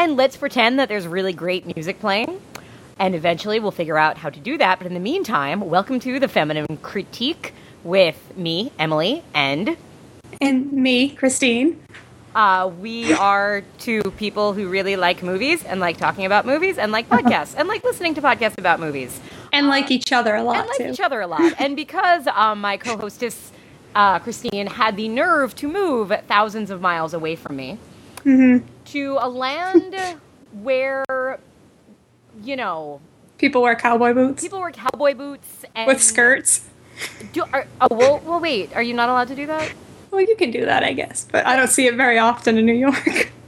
and let's pretend that there's really great music playing. And eventually we'll figure out how to do that. But in the meantime, welcome to the Feminine Critique with me, Emily, and And me, Christine. uh, we are two people who really like movies and like talking about movies and like podcasts and like listening to podcasts about movies And like each other a lot and like too. each other a lot. and because um, my co-hostess uh, Christine had the nerve to move thousands of miles away from me Mm-hmm. to a land where, you know, People wear cowboy boots people wear cowboy boots and with skirts. Do, are, oh, well, well, wait. Are you not allowed to do that? Well, you can do that, I guess, but I don't see it very often in New York.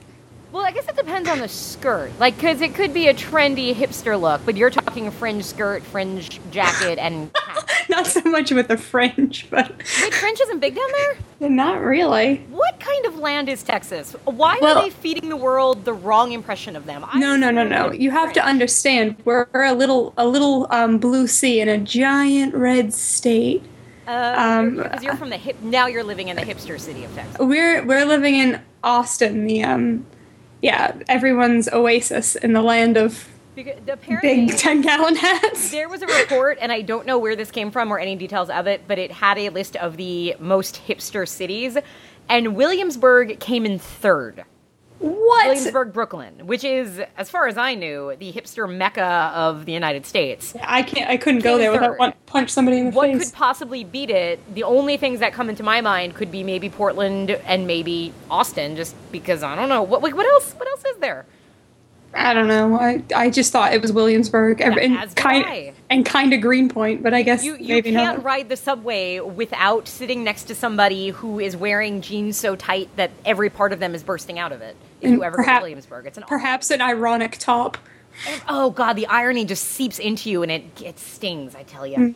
Well, I guess it depends on the skirt. Like, because it could be a trendy hipster look, but you're talking fringe skirt, fringe jacket, and hat. Not so much with the fringe, but Wait, fringe isn't big down there? not really. What kind of land is Texas? Why Well- are they feeding the world the wrong impression of them? I No, no, no, no. You have to understand. We're a little, a little um, blue sea in a giant red state. um, because you're from the hip. Now you're living in the hipster city of Texas. We're we're living in Austin, the um, yeah, everyone's oasis in the land of Because apparently, big ten gallon hats. There was a report, and I don't know where this came from or any details of it, but it had a list of the most hipster cities, and Williamsburg came in third. What? Williamsburg, Brooklyn, which is, as far as I knew, the hipster mecca of the United States. I can't. I couldn't go there without want punch somebody in the What face. could possibly beat it? The only things that come into my mind could be maybe Portland and maybe Austin, just because I don't know. What like what else? What else is there? I don't know. I I just thought it was Williamsburg Yeah, and as kind I. and kind of Greenpoint, but I guess You you can't not. ride the subway without sitting next to somebody who is wearing jeans so tight that every part of them is bursting out of it. If And you ever go to Williamsburg, it's an Perhaps an ironic top. and- oh god, the irony just seeps into you and it it stings. I tell you. Hmm.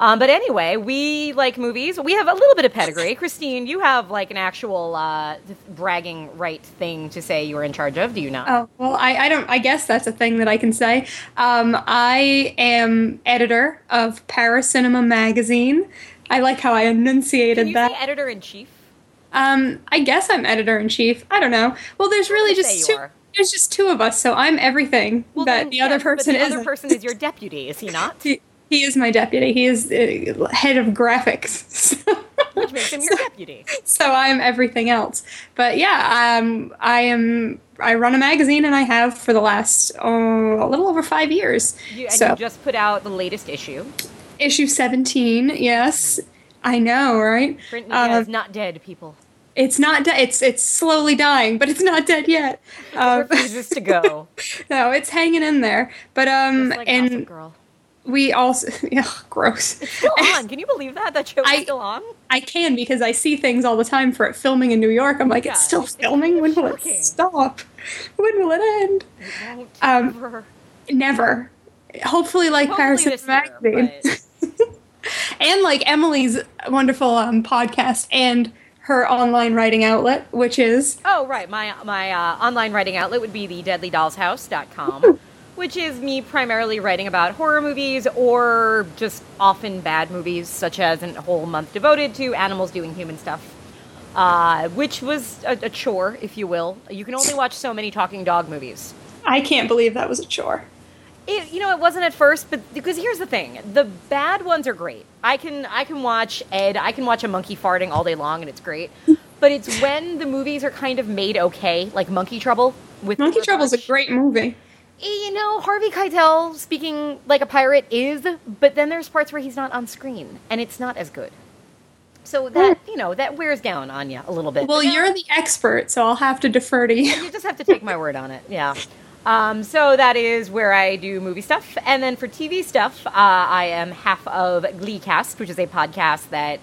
Um, but anyway, we like movies. We have a little bit of pedigree. Christine, you have like an actual uh, bragging right thing to say you were in charge of, do you not? Oh well, I, I don't. I guess that's a thing that I can say. Um, I am editor of Paracinema Magazine. I like how I enunciated Can you that. editor in chief? Um, I guess I'm editor in chief. I don't know. Well, there's really just two. are. There's just two of us, so I'm everything Well, that then, the other yes, but person the is. other person is your deputy, is he not? He, is my deputy. He is uh, head of graphics. Which makes him your deputy. so I'm everything else. But yeah, um, I am. I run a magazine, and I have for the last oh, a little over five years. You, and so you just put out the latest issue. issue seventeen, yes, I know, right? Print media Um, is not dead, people. it's not. De- it's it's slowly dying, but it's not dead yet. It Um, refuses to go. no, it's hanging in there. But um, like Gossip and Girl. We also, yeah, gross. Still on. Can you believe that? That show is still on? I can because I see things all the time for it filming in New York. I'm like, Yeah, it's still it's filming. When will shocking. it stop? When will it end? It Um, ever. Never. Hopefully, like Hopefully Paris this Cinema year, Magazine, and like Emily's wonderful um, podcast and her online writing outlet, which is Oh, right. My my uh, online writing outlet would be the deadlydollshouse.com, which is me primarily writing about horror movies or just often bad movies, such as a whole month devoted to animals doing human stuff. Uh, which was a, a chore, if you will. You can only watch so many talking dog movies. I can't believe that was a chore. It, you know, it wasn't at first, but because here's the thing: the bad ones are great. I can I can watch Ed. I can watch a monkey farting all day long, and it's great. But it's when the movies are kind of made okay, like Monkey Trouble with Monkey Cumberbatch. Trouble's a great movie. You know, Harvey Keitel speaking like a pirate is, but then there's parts where he's not on screen, and it's not as good. So that you know that wears down on you a little bit. Well, you're the expert, so I'll have to defer to you. you just have to take my word on it. Yeah. Um, so that is where I do movie stuff, and then for TV stuff, uh, I am half of Gleecast, which is a podcast that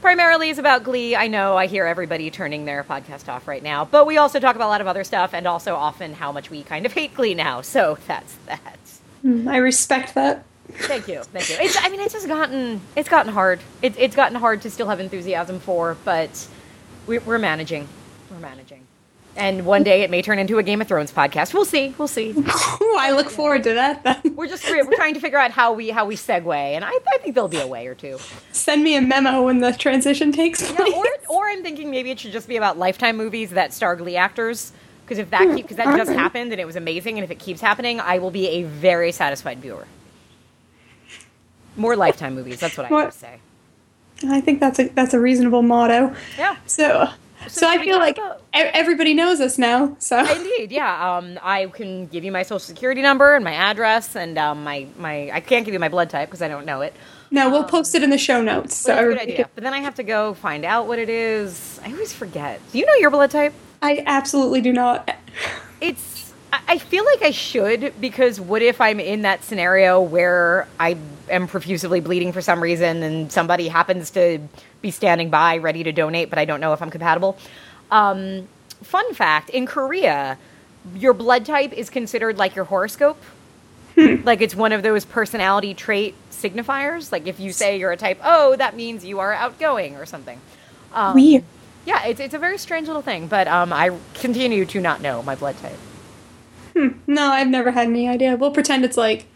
primarily is about Glee. I know I hear everybody turning their podcast off right now, but we also talk about a lot of other stuff, and also often how much we kind of hate Glee now. So that's that. Mm, I respect that. Thank you, thank you. It's, I mean, it's just gotten it's gotten hard. It, it's gotten hard to still have enthusiasm for, but we, we're managing. We're managing. And one day it may turn into a Game of Thrones podcast. We'll see. We'll see. I look forward to that. Then We're just we're, trying to figure out how we how we segue, and I, I think there'll be a way or two. send me a memo when the transition takes Yeah, place. or or I'm thinking maybe it should just be about lifetime movies that star Glee actors, Because if that because that just happened and it was amazing, and if it keeps happening, I will be a very satisfied viewer. More lifetime movies. That's what I What- have to say. I think that's a that's a reasonable motto. Yeah. So, so, I feel like about- everybody knows us now. So Indeed, yeah. Um, I can give you my social security number and my address and um, my my. I can't give you my blood type because I don't know it. no, we'll post it in the show notes. So a good idea. can- But then I have to go find out what it is. I always forget. Do you know your blood type? I absolutely do not. It's. I feel like I should because what if I'm in that scenario where I am profusely bleeding for some reason and somebody happens to be standing by ready to donate, but I don't know if I'm compatible. Um, fun fact: in Korea, your blood type is considered like your horoscope. Like it's one of those personality trait signifiers. Like if you say you're a type O, that means you are outgoing or something. Um, Weird. Yeah, it's it's a very strange little thing, but um, I continue to not know my blood type. No, I've never had any idea. We'll pretend it's like,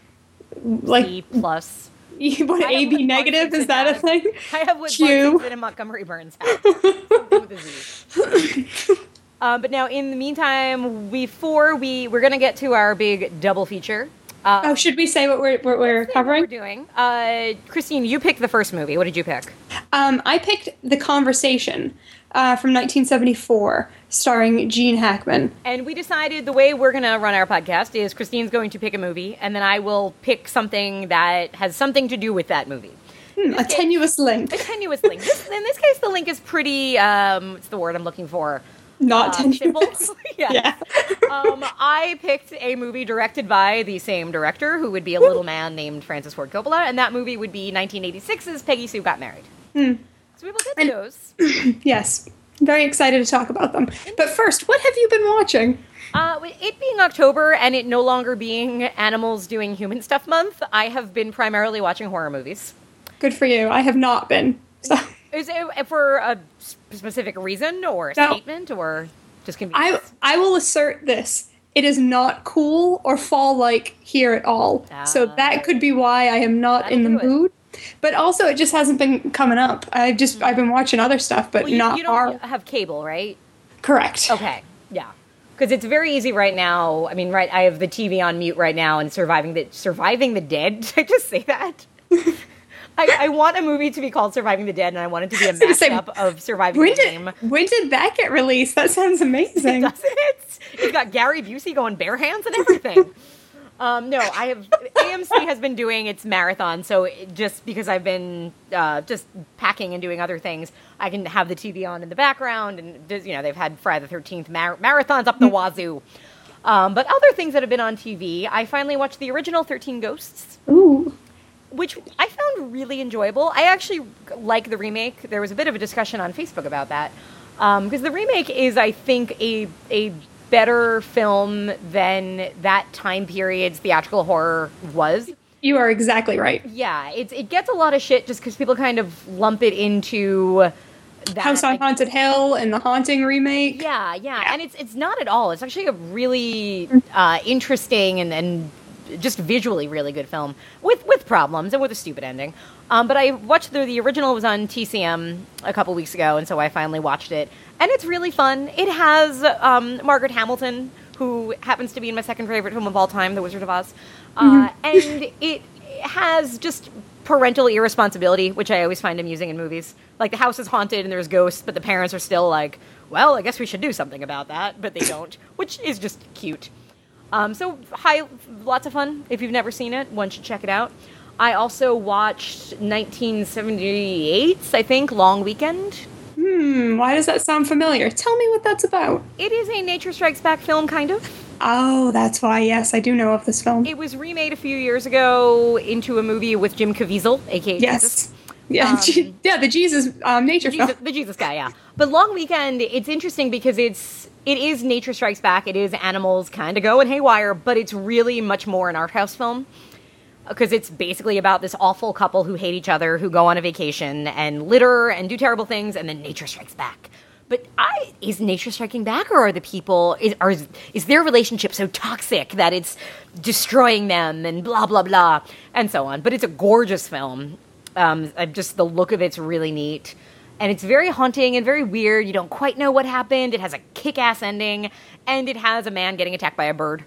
like E plus. what have AB negative is that a thing? I have what Q. And Montgomery Burns have. Something with a Z. Uh, but now, in the meantime, before we we're gonna get to our big double feature. Uh, Oh, should we say what we're what we're what covering? we're doing. Uh, Christine, you picked the first movie. What did you pick? Um, I picked The Conversation uh, from 1974, starring Gene Hackman. And we decided the way we're going to run our podcast is Christine's going to pick a movie, and then I will pick something that has something to do with that movie. Hmm, a tenuous link. A tenuous link. This, in this case, the link is pretty. Um, what's the word I'm looking for? Not Uh, tenuous. yeah. Yeah. um, I picked a movie directed by the same director, who would be a little man named Francis Ford Coppola, and that movie would be 1986's Peggy Sue Got Married. So we will get to And- those. yes. Very excited to talk about them. But first, what have you been watching? Uh, with it being October and it no longer being Animals Doing Human Stuff Month, I have been primarily watching horror movies. Good for you. I have not been. So Is it for a specific reason or a No. statement or just I convenience? I will assert this. It is not cool or fall like here at all. so Ah. that could be why I am not in the mood. it. But also, it just hasn't been coming up. I've just I've been watching other stuff, but Well, you, not you don't our have cable, right? correct. Okay, yeah. Because it's very easy right now. I mean, right? I have the TV on mute right now, and surviving the surviving the dead. Did I just say that? I, I want a movie to be called Surviving the Dead, and I want it to be a mashup of Surviving When the Game. did when did that get released? That sounds amazing. Doesn't it? It's got Gary Busey going bare hands and everything. Um, no, I have AMC has been doing its marathon, so it, just because I've been uh, just packing and doing other things, I can have the TV on in the background, and you know they've had Friday the Thirteenth mar- marathons up the wazoo. Um, but other things that have been on TV, I finally watched the original Thirteen Ghosts, Ooh. which I found really enjoyable. I actually like the remake. There was a bit of a discussion on Facebook about that because the remake is, I think, a a better film than that time period's theatrical horror was. You are exactly right. Yeah, it's it gets a lot of shit just because people kind of lump it into that House on Haunted Hill and the Haunting remake. yeah, yeah, Yeah. and it's it's not at all. It's actually a really uh, interesting and, and just visually really good film with with problems and with a stupid ending. Um, but I watched the the original was on TCM a couple weeks ago, and so I finally watched it, and it's really fun. It has um, Margaret Hamilton, who happens to be in my second favorite film of all time, The Wizard of Oz, uh, and it has just parental irresponsibility, which I always find amusing in movies. Like the house is haunted and there's ghosts, but the parents are still like, "Well, I guess we should do something about that," but they don't, which is just cute. Um, so, high, lots of fun. If you've never seen it, one should check it out. I also watched 1978's, I think, Long Weekend. Hmm, why does that sound familiar? Tell me what that's about. It is a Nature Strikes Back film, kind of. Oh, that's why. Yes, I do know of this film. It was remade a few years ago into a movie with Jim Caviezel, aka Jesus. Yeah, Um, yeah, the Jesus um, nature Jesus, film. the Jesus guy, yeah. But Long Weekend, it's interesting because it's it is Nature Strikes Back. It is animals kind of going haywire, but it's really much more an art house film because it's basically about this awful couple who hate each other, who go on a vacation and litter and do terrible things, and then nature strikes back. But I is nature striking back, or are the people is are is their relationship so toxic that it's destroying them and blah blah blah and so on? But it's a gorgeous film. Um, just the look of it's really neat, And it's very haunting and very weird. You don't quite know what happened. It has a kick ass ending, and it has a man getting attacked by a bird.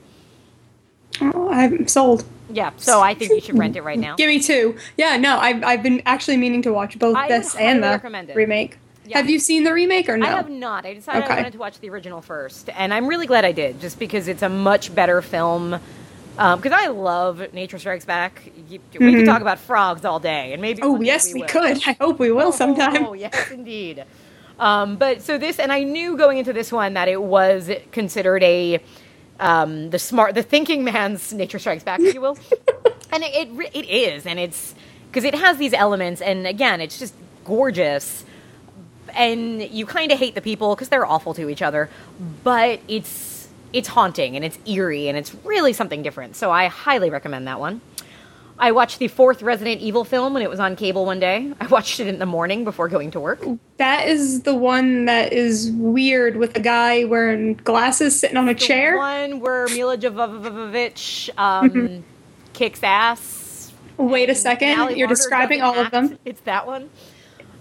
Oh, I'm sold. Yeah, so I think you should rent it right now. Give me two. Yeah, no, I've, I've been actually meaning to watch both I this and the remake. Yeah. Have you seen the remake or no? I have not. I decided I wanted to watch the original first, and I'm really glad I did, just because it's a much better film. Because I love Nature Strikes Back. You- We could talk about frogs all day, and maybe. Mm-hmm. Oh yes, we will. could. I hope we will sometime. Oh, yes, indeed. Um, but so this, and I knew going into this one that it was considered a um, the smart, the thinking man's Nature Strikes Back, if you will, and it it, it is, and it's because it has these elements, and again, it's just gorgeous. And you kind of hate the people because they're awful to each other, but it's it's haunting and it's eerie and it's really something different. So I highly recommend that one. I watched the fourth Resident Evil film when it was on cable one day. I watched it in the morning before going to work. That is the one that is weird with a guy wearing glasses sitting on a The chair. one where Milla Jovovich um, kicks ass. Wait a second, you're describing all of them. It's that one.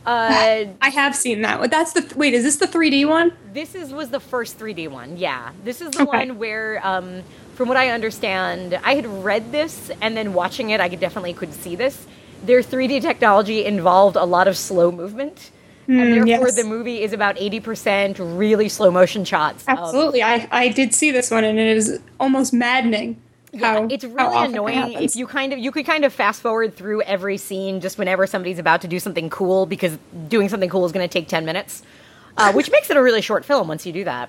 Uh, I have seen that one. That's the wait. Is this the 3D one? this is was the first 3D one. Yeah, this is the Okay. one where, um, from what I understand, I had read this and then watching it, I could definitely could see this. Their 3D technology involved a lot of slow movement, and Mm, therefore yes. the movie is about 80% really slow motion shots. of- Absolutely. I I did see this one, and it is almost maddening. Yeah, how, it's really annoying if you kind of you could kind of fast forward through every scene just whenever somebody's about to do something cool because doing something cool is going to take 10 minutes uh, which makes it a really short film once you do that.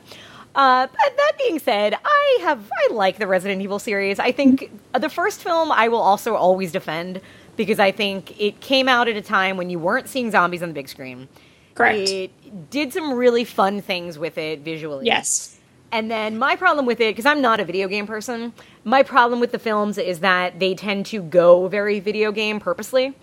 Uh, but that being said i have i like the resident evil series. I think the first film i will also always defend because i think it came out at a time when you weren't seeing zombies on the big screen. Correct. it did some really fun things with it visually. Yes. And then my problem with it, because I'm not a video game person, my problem with the films is that they tend to go very video game purposely.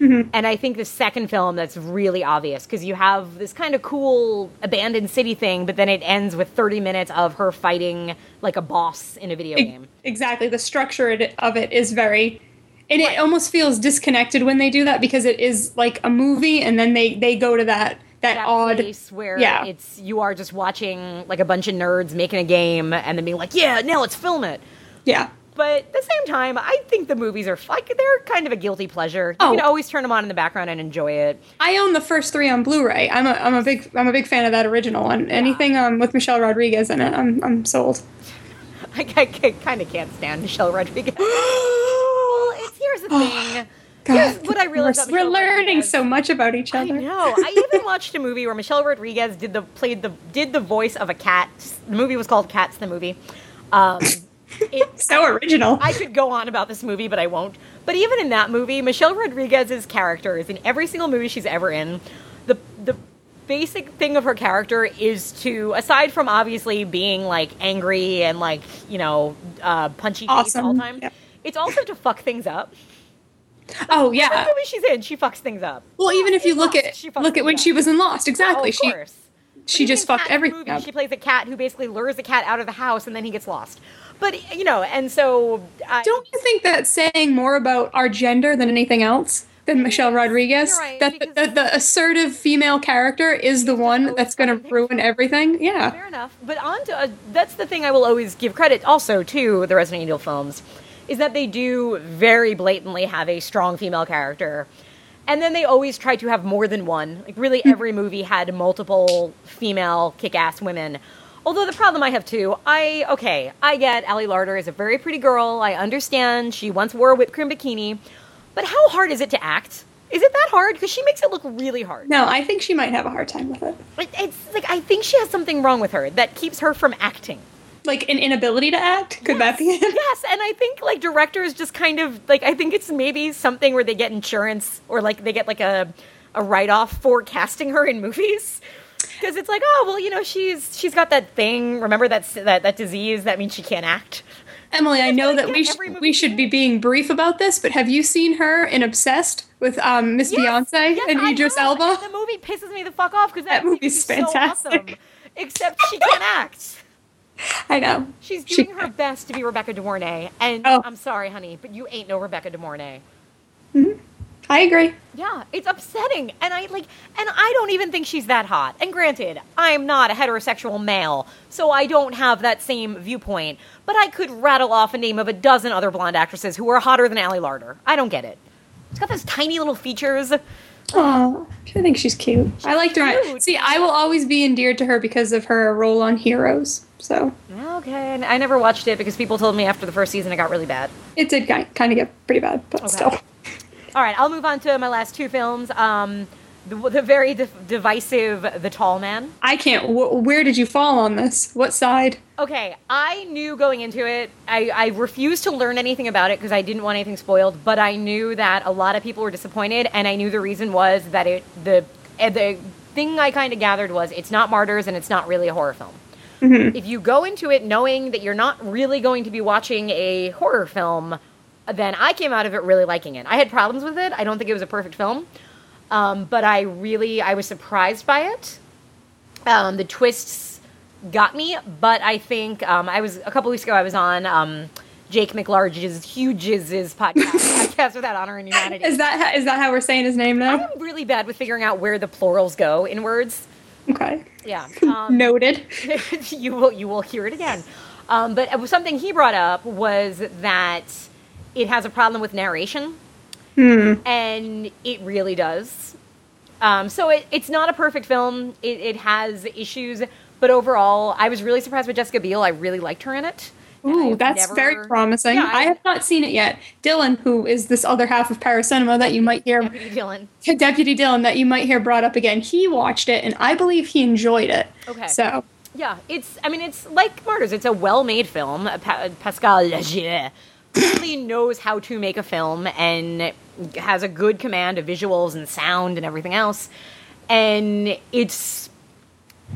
Mm-hmm. And I think the second film that's really obvious because you have this kind of cool abandoned city thing, but then it ends with 30 minutes of her fighting like a boss in a video E- game. Exactly. The structure of it is very and it almost feels disconnected when they do that because it is like a movie and then they they go to that that, That odd place where yeah. it's you are just watching like a bunch of nerds making a game and then being like, yeah, now let's film it. yeah. But at the same time, I think the movies are like they're kind of a guilty pleasure. You Oh. can always turn them on in the background and enjoy it. I own the first three on Blu-ray. I'm a I'm a big I'm a big fan of that original and anything um with Michelle Rodriguez in it, I'm I'm sold. I, I, kind of can't stand Michelle Rodriguez. well, it's here's the thing. Here's what I realized we're, we're learning Rodriguez. so much about each other. I know. I even watched a movie where Michelle Rodriguez did the played the did the voice of a cat. The movie was called Cats. The movie. Um, it, So original. I could go on about this movie, but I won't. But even in that movie, Michelle Rodriguez's character is in every single movie she's ever in. The the basic thing of her character is to, aside from obviously being like angry and like you know uh, punchy face all the time, Yeah. it's also to fuck things up. Oh yeah. movie she's in, she fucks things up. Well, even if you look Lost, at she fucks look at when things she up. was in Lost, Oh, exactly. of she course. she But just fucked everything movie, up. She plays a cat who basically lures the cat out of the house and then he gets lost. But you know, and so I, Don't you think that's saying more about our gender than anything else? Than Michelle Rodriguez, You're right, that the, because- the, the assertive female character is the one that's going to ruin everything. Yeah, Fair enough. But on to, uh, that's the thing I will always give credit also to the Resident Evil films is that they do very blatantly have a strong female character. And then they always try to have more than one. Like really hmm. every movie had multiple female kick-ass women. Although the problem I have too, I okay, I get Ali Larter is a very pretty girl. I understand she once wore a whipped cream bikini. But how hard is it to act? Is it that hard? Because she makes it look really hard. no, I think she might have a hard time with it, It, it's like I think she has something wrong with her that keeps her from acting. Like an inability to act. Could that be it? yes, and I think like directors just kind of like I think it's maybe something where they get insurance or like they get like a a write off for casting her in movies. Because it's like, oh well, you know, she's she's got that thing. Remember that that that disease that means she can't act. Emily, I know that we sh- we should be being brief about this, but have you seen her in Obsessed with um, Miss Yes, Beyonce yes, and I Idris know, Elba? The movie pisses me the fuck off because that, That movie's so fantastic. awesome. Except she can't act. I know. She's She- doing her best to be Rebecca De Mornay, and Oh. I'm sorry, honey, but you ain't no Rebecca De Mornay. Hmm. I agree. Yeah, it's upsetting. And I like and I don't even think she's that hot. And granted, I'm not a heterosexual male, so I don't have that same viewpoint. But I could rattle off a name of a dozen other blonde actresses who are hotter than Ali Larter. I don't get it. She's got those tiny little features. Oh, I think she's cute. I liked her. cute. See, I will always be endeared to her because of her role on Heroes. So Okay, I never watched it because people told me after the first season it got really bad. it did kind of get pretty bad, but still. All right, I'll move on to my last two films. Um, the, the very di- divisive The Tall Man. I can't. Wh- where did you fall on this? What side? Okay, I knew going into it, I, I refused to learn anything about it because I didn't want anything spoiled, but I knew that a lot of people were disappointed, and I knew the reason was that it, the, eh, the thing I kind of gathered was it's not Martyrs and it's not really a horror film. If you go into it knowing that you're not really going to be watching a horror film, then I came out of it really liking it. I had problems with it. I don't think it was a perfect film, um, but I really I was surprised by it. Um, the twists got me, but I think um, I was a couple weeks ago. I was on um, Jake McLarge's Huge's podcast, podcast without honor and humanity. Is that how, is that how we're saying his name now? I'm really bad with figuring out where the plurals go in words. Okay. Yeah. Um, Noted. you will you will hear it again. Um, but something he brought up was that it has a problem with narration, and it really does. Um, so it, it's not a perfect film. It, it has issues, but overall, I was really surprised with Jessica Biel. I really liked her in it. Ooh, that's never- very promising. Yeah, I have not seen it yet. Dylan, who is this other half of Paracinema that you might hear, Deputy Dylan. Deputy Dylan, that you might hear brought up again, he watched it and I believe he enjoyed it. Okay. So, Yeah, it's. I mean, it's like Martyrs. It's a well-made film. Pa- Pascal Laugier really knows how to make a film and has a good command of visuals and sound and everything else. And it's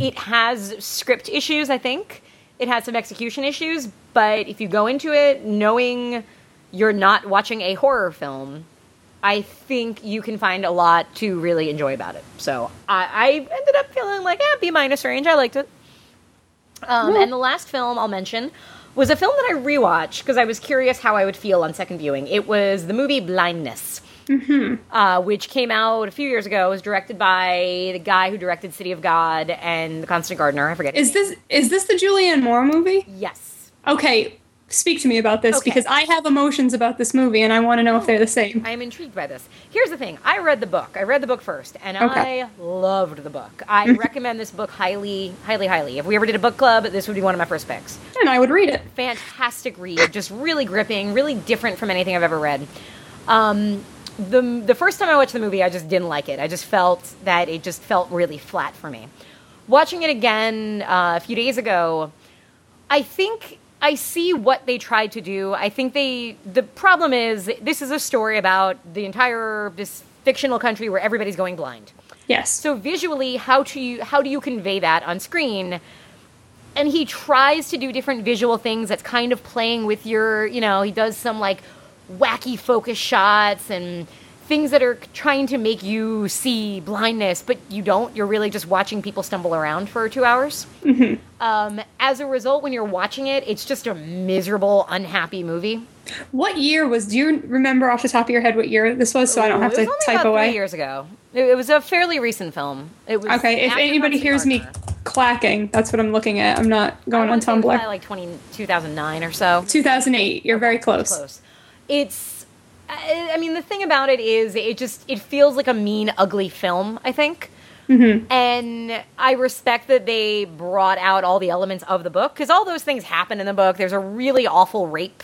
it has script issues. I think it has some execution issues. But if you go into it knowing you're not watching a horror film, I think you can find a lot to really enjoy about it. So I, I ended up feeling like, eh, B minus range. I liked it. Um, Yeah. And the last film I'll mention was a film that I rewatched because I was curious how I would feel on second viewing. It was the movie Blindness, uh, which came out a few years ago. It was directed by the guy who directed City of God and The Constant Gardener. I forget. is name. this is this the Julianne Moore movie? Yes. Okay, speak to me about this Okay. because I have emotions about this movie and I want to know if they're the same. I am intrigued by this. Here's the thing. I read the book. I read the book first, and Okay. I loved the book. I recommend this book highly, highly, highly. If we ever did a book club, this would be one of my first picks. And I would read it. fantastic read, just really gripping, really different from anything I've ever read. Um, the the first time I watched the movie, I just didn't like it. I just felt that it just felt really flat for me. Watching it again uh, a few days ago, I think I see what they tried to do. I think they the problem is this is a story about the entire this fictional country where everybody's going blind. Yes. So visually, how do you how do you convey that on screen? And he tries to do different visual things that's kind of playing with your, you know, he does some like wacky focus shots and things that are trying to make you see blindness, but you don't. You're really just watching people stumble around for two hours. Um, as a result, when you're watching it, it's just a miserable, unhappy movie. What year was? Do you remember off the top of your head what year this was, so I don't have to type away? Three years ago. It, it was a fairly recent film. It was Okay, if anybody hears me clacking, that's what I'm looking at. I'm not going on wanna say it was Tumblr. like 20, 2009 or so. 2008. You're very close. Close. It's. I I mean, the thing about it is, it just it feels like a mean, ugly film. I think. Mm-hmm. And I respect that they brought out all the elements of the book because all those things happen in the book. There's a really awful rape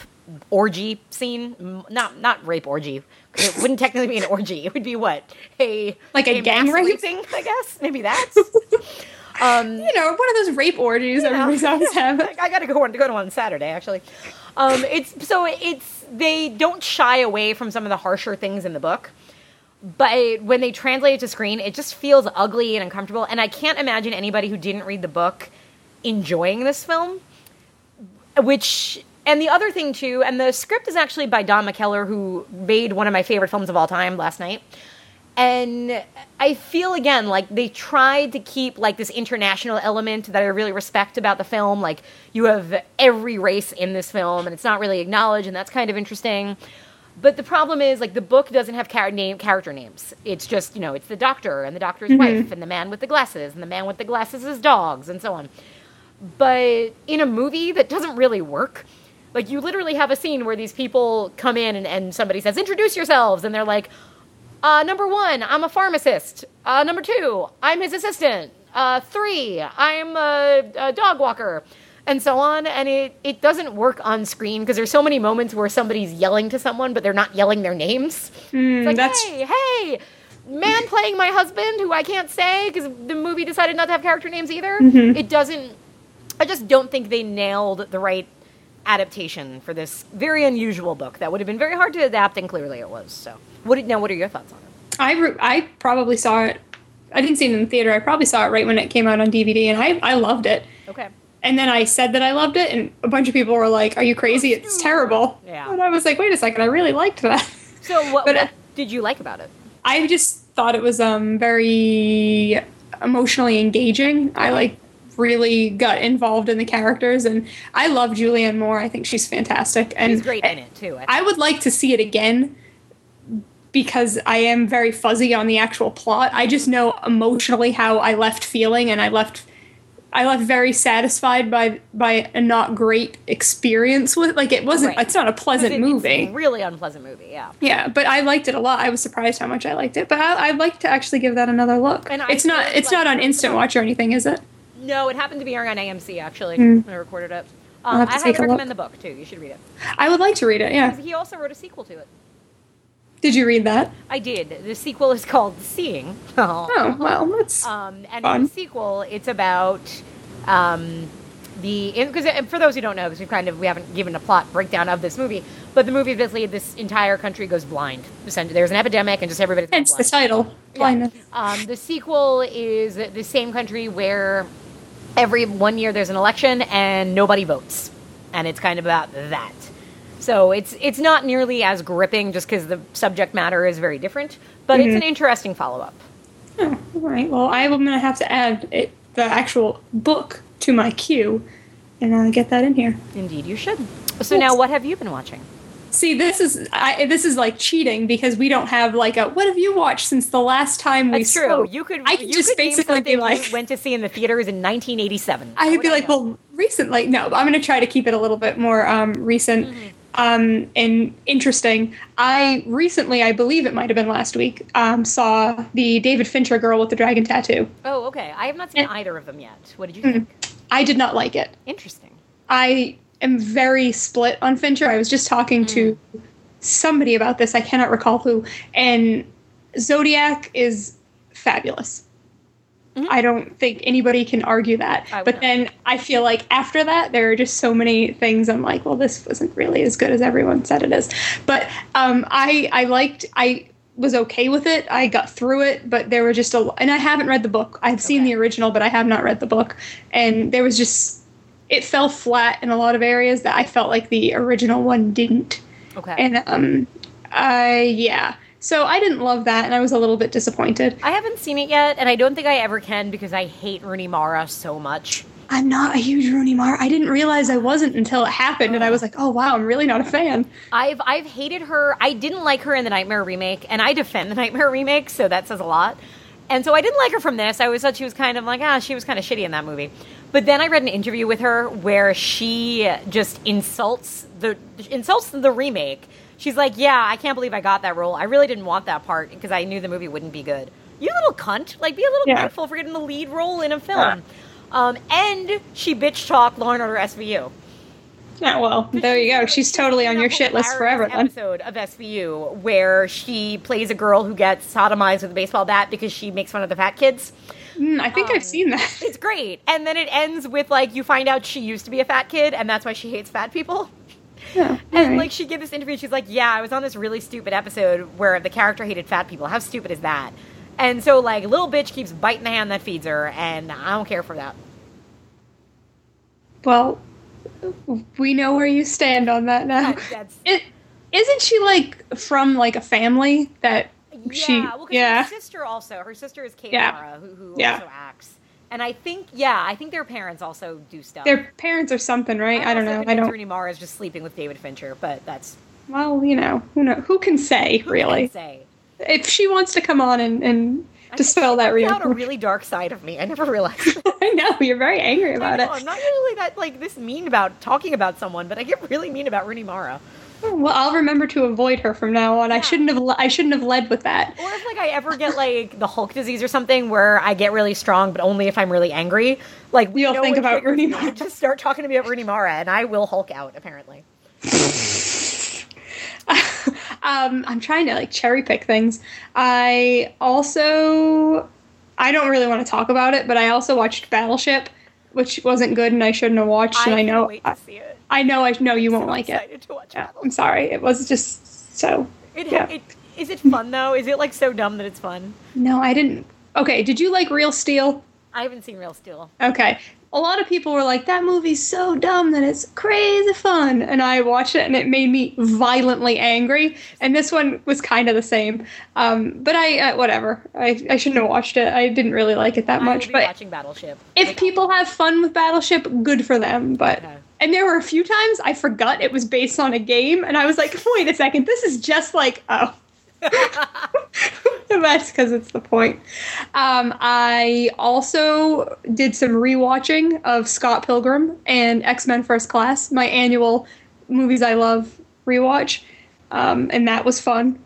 orgy scene. Not not rape orgy. It wouldn't technically be an orgy. It would be what a Like a gang rape? raping, I guess. Maybe that's. um, You know, one of those rape orgies everybody's always have. I I gotta go on to go to one Saturday actually. Um, it's so it's they don't shy away from some of the harsher things in the book, but when they translate it to screen, it just feels ugly and uncomfortable. And I can't imagine anybody who didn't read the book enjoying this film. Which and the other thing too, and the script is actually by Don McKellar, who made one of my favorite films of all time, Last Night. And I feel again like they tried to keep like this international element that I really respect about the film. Like you have every race in this film, and it's not really acknowledged, and that's kind of interesting. But the problem is, like, the book doesn't have char- name character names. It's just, you know, it's the doctor and the doctor's Mm-hmm. wife and the man with the glasses and the man with the glasses' is dogs and so on. But in a movie that doesn't really work, like, you literally have a scene where these people come in and, and somebody says, "Introduce yourselves," and they're like, uh, "Number one, I'm a pharmacist. Uh, number two, I'm his assistant. Uh, three, I'm a, a dog walker." And so on, and it, it doesn't work on screen because there's so many moments where somebody's yelling to someone, but they're not yelling their names. it's like, that's- hey, hey, man playing my husband, who I can't say because the movie decided not to have character names either. It doesn't. I just don't think they nailed the right adaptation for this very unusual book. That would have been very hard to adapt, and clearly it was. So, what now? What are your thoughts on it? I re- I probably saw it. I didn't see it in the theater. I probably saw it right when it came out on DVD, and I I loved it. Okay. And then I said that I loved it, and a bunch of people were like, "Are you crazy? It's terrible." Yeah. And I was like, "Wait a second, I really liked that." So, what, But, uh, what did you like about it? I just thought it was um very emotionally engaging. I like really got involved in the characters, and I love Julianne Moore. I think she's fantastic, and He's great in it too. I I would like to see it again because I am very fuzzy on the actual plot. I just know emotionally how I left feeling and I left I left very satisfied by by a not great experience with like it wasn't Right. it's not a pleasant It's a- movie. It's a really unpleasant movie. Yeah. yeah, but I liked it a lot. I was surprised how much I liked it. But I, I'd like to actually give that another look. And it's not it's like- not on instant watch or anything, is it? No, it happened to be airing on AMC actually. When I recorded it. Um, I highly a look. recommend the book too. You should read it. I would like to read it. Yeah. He also wrote a sequel to it. Did you read that? I did. The sequel is called Seeing. Oh well, that's Um, and Fun. in the sequel, it's about um, the because for those who don't know, because we kind of we haven't given a plot breakdown of this movie, but the movie basically this entire country goes blind. There's an epidemic, and just everybody. hence the title. Yeah. Um, the sequel is the same country where every one year there's an election and nobody votes, and it's kind of about that. So it's it's not nearly as gripping just because the subject matter is very different, but it's an interesting follow up. Oh, all right. Well, I'm going to have to add it, the actual book to my queue and uh, get that in here. Indeed, you should. So now, what have you been watching? See, this is I, this is like cheating because we don't have like a what have you watched since the last time we That's true. You could. I could you just could basically be like went to see in the theaters in 1987. I'd be like, well, recently. No, I'm going to try to keep it a little bit more um, recent Mm-hmm. Um, and interesting. I recently, I believe it might have been last week, um, saw the David Fincher girl with the dragon tattoo. Oh, okay. I have not seen Yeah. either of them yet. What did Mm-hmm. you think? I did not like it. Interesting. I am very split on Fincher. I was just talking to somebody about this. I cannot recall who. And Zodiac is fabulous. Mhm. I don't think anybody can argue that. But not. then I feel like after that, there are just so many things. I'm like, well, this wasn't really as good as everyone said it is. But um, I I liked I was okay with it. I got through it, but there were just a and I haven't read the book. I've seen the original, but I have not read the book. And there was just it fell flat in a lot of areas that I felt like the original one didn't. Okay. And um, I yeah. So I didn't love that, and I was a little bit disappointed. I haven't seen it yet, and I don't think I ever can because I hate Rooney Mara so much. I'm not a huge Rooney Mara. I didn't realize I wasn't until it happened, and I was like, oh wow, I'm really not a fan. I've I've hated her. I didn't like her in the Nightmare remake, and I defend the Nightmare remake, so that says a lot. And so I didn't like her from this. I always thought she was kind of like, ah, she was kind of shitty in that movie. But then I read an interview with her where she just insults the insults the remake. She's like, yeah, I can't believe I got that role. I really didn't want that part because I knew the movie wouldn't be good. You little cunt! Like, be a little Yeah. grateful for getting the lead role in a film. Um, and she bitch talked Law and Order SVU. Yeah, well, there you go. She's totally on your shit list forever then. Episode of SVU where she plays a girl who gets sodomized with a baseball bat because she makes fun of the fat kids. Mm, I think Um, I've seen that. It's great, and then it ends with like you find out she used to be a fat kid, and that's why she hates fat people. Yeah, And alright. like she gave this interview, she's like, "Yeah, I was on this really stupid episode where the character hated fat people. How stupid is that?" And so like little bitch keeps biting the hand that feeds her, and I don't care for that. well, we know where you stand on that now. That's It, isn't she like from like a family that she? Yeah, well, 'cause yeah. her sister also. Her sister is Kate Yeah. Mara, who, who Yeah. also acts. And I think, yeah, I think their parents also do stuff. Their parents or something, right? I'm I don't know. I don't. Rooney Mara is just sleeping with David Fincher, but that's Well, you know, who know who can say Who really? can say? If she wants to come on and, and I dispel that she found a really dark side of me. I never realized. I know you're very angry about I it. I'm not usually that like this mean about talking about someone, but I get really mean about Rooney Mara. Well, I'll remember to avoid her from now on. I shouldn't have. I shouldn't have led with that. Or if like I ever get like the Hulk disease or something where I get really strong, but only if I'm really angry. Like we You'll think about Rooney. Mara. Just start talking to me about Rooney Mara, and I will Hulk out. Apparently, um, I'm trying to like cherry pick things. I also, I don't really want to talk about it, but I also watched Battleship, which wasn't good and I shouldn't have watched. and I know, wait to see it. I know, I know you won't So like it. to watch Yeah, I'm sorry. It was just so. It, yeah. it is it fun though? Is it like so dumb that it's fun? No, I didn't. Okay, did you like Real Steel? I haven't seen Real Steel. Okay. A lot of people were like, that movie's so dumb that it's crazy fun. And I watched it and it made me violently angry. And this one was kind of the same. Um, but I, uh, whatever. I, I shouldn't have watched it. I didn't really like it that I much. But watching Battleship. if Like, people have fun with Battleship, good for them. But. Okay. And there were a few times I forgot it was based on a game, and I was like, wait a second, this is just like, oh. That's because it's the point. Um, I also did some rewatching of Scott Pilgrim and X Men First Class, my annual movies I love rewatch, um, and that was fun.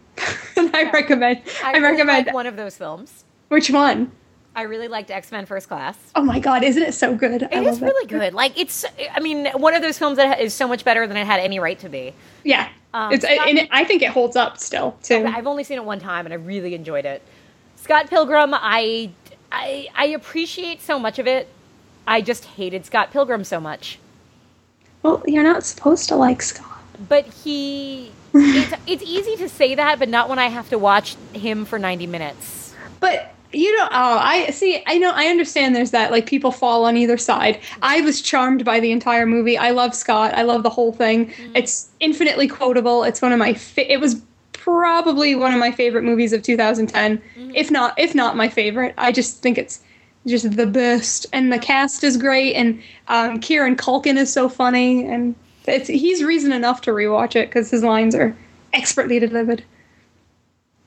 and I recommend. I, I, recommend like one of those films. which one? I really liked X Men First Class. Oh my god, isn't it so good? I It love is really good. Like it's, I mean, one of those films that is so much better than it had any right to be. Yeah, Um, it's Scott- and it, I think it holds up still too. I've only seen it one time, and I really enjoyed it. Scott Pilgrim, I, I, I appreciate so much of it. I just hated Scott Pilgrim so much. Well, you're not supposed to like Scott. But he, it's, it's easy to say that, but not when I have to watch him for ninety minutes. But you don't. Oh, I see. I know. I understand. There's that. Like people fall on either side. I was charmed by the entire movie. I love Scott. I love the whole thing. It's infinitely quotable. It's one of my. Fa- it was probably one of my favorite movies of 2010, if not if not my favorite. I just think it's just the best, and the cast is great, and um, Kieran Culkin is so funny, and it's he's reason enough to rewatch it because his lines are expertly delivered.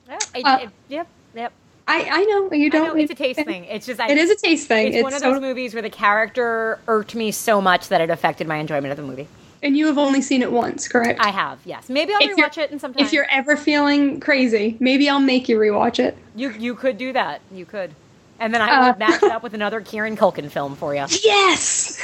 Yeah, I, Uh, yep. I I know you don't. know, it's a taste thing. It's just I, It is a taste thing. It's, one of so- those movies where the character irked me so much that it affected my enjoyment of the movie. And you have only seen it once, correct? I have, yes. Maybe I'll If rewatch it in some time. if you're ever feeling crazy, maybe I'll make you rewatch it. you you could do that. You could, and then I would Uh, match it up with another Kieran Culkin film for you. Yes.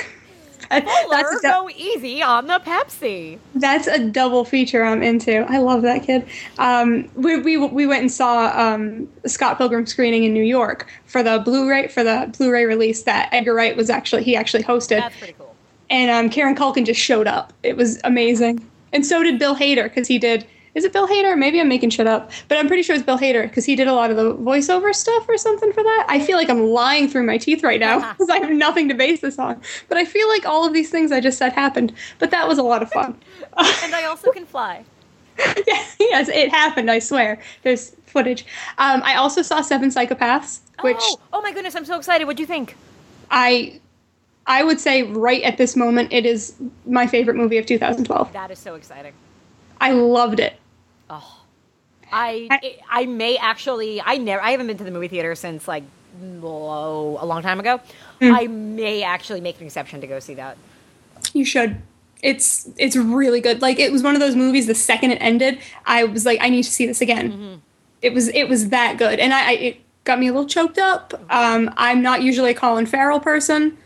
That- Fuller, that's a, go easy on the Pepsi. that's a double feature I'm into. I love that kid. Um, we, we we went and saw um, Scott Pilgrim screening in New York for the Blu-ray for the Blu-ray release that Edgar Wright was actually he actually hosted. That's pretty cool. and um, Kieran Culkin just showed up. It was amazing, and so did Bill Hader because he did. Is it Bill Hader? Maybe I'm making shit up, but I'm pretty sure it's Bill Hader because he did a lot of the voiceover stuff or something for that. I feel like I'm lying through my teeth right now because I have nothing to base this on. But I feel like all of these things I just said happened. But that was a lot of fun. And I also can fly. yeah, yes, it happened. I swear. There's footage. Um, I also saw Seven Psychopaths, which oh, oh my goodness, I'm so excited. What do you think? I. I would say right at this moment, it is my favorite movie of 2012. That is so exciting. I loved it. Oh, I I- I may actually I never I haven't been to the movie theater since like oh, a long time ago. Hmm. I may actually make an exception to go see that. You should. It's it's really good. Like it was one of those movies. The second it ended, I was like, I need to see this again. It was it was that good, and I, I it got me a little choked up. Um, I'm not usually a Colin Farrell person.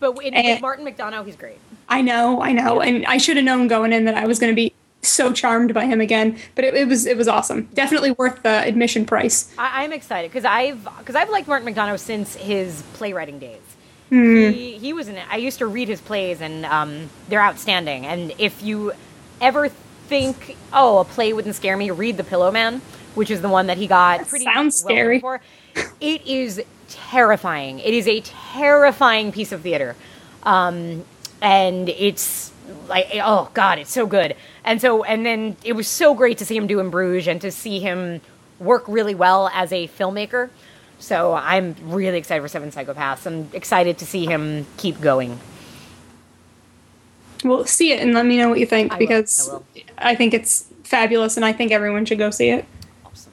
But And- with Martin McDonagh, he's great. I know, I know, and I should have known going in that I was going to be so charmed by him again. But it, it was it was awesome. Definitely worth the admission price. I, I'm excited because I've because I've liked Martin McDonagh since his playwriting days. Hmm. He he was in. I used to read his plays, and um, they're outstanding. And if you ever think, oh, a play wouldn't scare me, read The Pillowman, which is the one that he got That pretty sounds well scary. for. It is terrifying. It is a terrifying piece of theater, um, and it's like oh god, it's so good. And so and then it was so great to see him do in Bruges and to see him work really well as a filmmaker. So I'm really excited for Seven Psychopaths. I'm excited to see him keep going. Well, see it and let me know what you think I will, because I will. I think it's fabulous, and I think everyone should go see it. Awesome.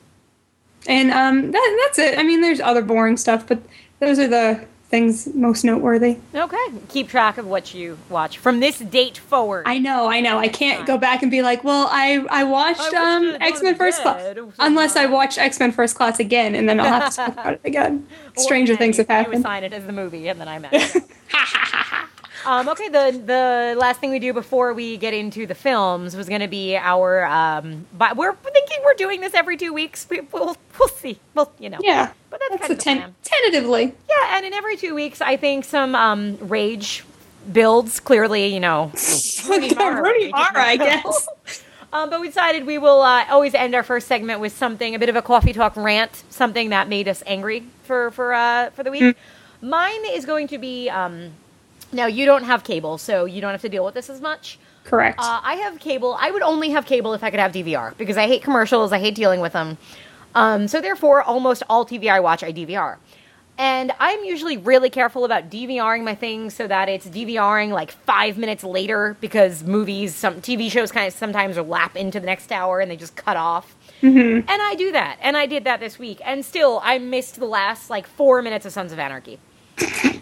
And um, that, that's it. I mean, there's other boring stuff, but those are the things most noteworthy. Okay. Keep track of what you watch from this date forward. I know, I know. I can't go back and be like, well, I I watched, watched um X Men First Class, bed. It was unless I watch X Men First Class again, and then I'll have to talk about it again. Stranger things have happened. You assign it as the movie, and then I met. um, okay, the the last thing we do before we get into the films was going to be our. Um, but we're thinking we're doing this every two weeks. We, we'll we'll see. Well, you know. yeah, But that's, that's kind a of ten- tentatively. Yeah, and in every two weeks, I think some um, rage builds. Clearly, you know, Rooney Mara Rooney rage. Mara, I guess. Um, but we decided we will uh, always end our first segment with something, a bit of a coffee talk rant, something that made us angry for for uh, for the week. Mine is going to be. Um, now you don't have cable, so you don't have to deal with this as much. Correct. Uh, I have cable. I would only have cable if I could have DVR because I hate commercials. I hate dealing with them. Um, so therefore, almost all TV I watch, I DVR. And I'm usually really careful about DVRing my things so that it's DVRing like five minutes later because movies, some TV shows kind of sometimes lap into the next hour and they just cut off. And I do that. And I did that this week. And still, I missed the last like four minutes of Sons of Anarchy.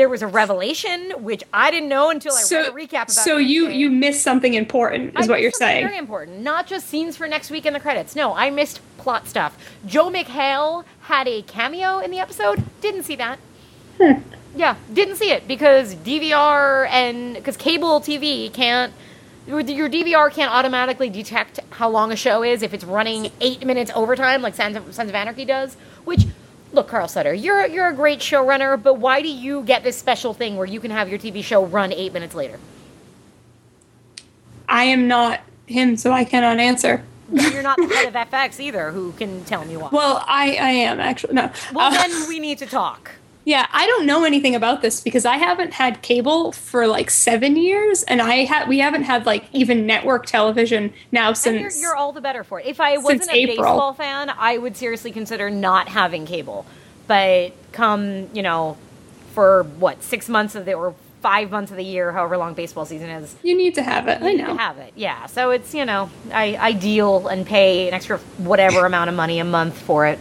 there was a revelation, which I didn't know until I read a recap about so you you missed something important, is I what you're saying. Very important. Not just scenes for next week in the credits. No, I missed plot stuff. Joel McHale had a cameo in the episode. Didn't see that. Hmm. Yeah, didn't see it because DVR and because cable TV can't. Your your DVR can't automatically detect how long a show is if it's running eight minutes overtime, like Sons of, Sons of Anarchy does. Which, look, Kurt Sutter, you're you're a great showrunner, but why do you get this special thing where you can have your TV show run eight minutes later? I am not him, so I cannot answer. You're not the head of FX either, who can tell me why. Well, I I am actually no. Well, Uh, then we need to talk. Yeah, I don't know anything about this because I haven't had cable for like seven years, and I ha- we haven't had like even network television now And you're, since. you're all the better for it. If I wasn't a April. baseball fan, I would seriously consider not having cable. But come, you know, for what six months of the or five months of the year, however long baseball season is, you need to have it. you I need know. to have it. Yeah, so it's you know, I I deal and pay an extra whatever amount of money a month for it.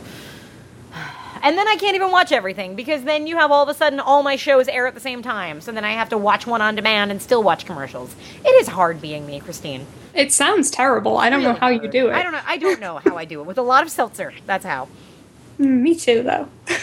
And then I can't even watch everything because then you have all of a sudden all my shows air at the same time. So then I have to watch one on demand and still watch commercials. It is hard being me, Christine. It sounds terrible. I don't know Really how you do it. I don't know. I don't know how I do it with a lot of seltzer. That's how. Mm, Me too, though.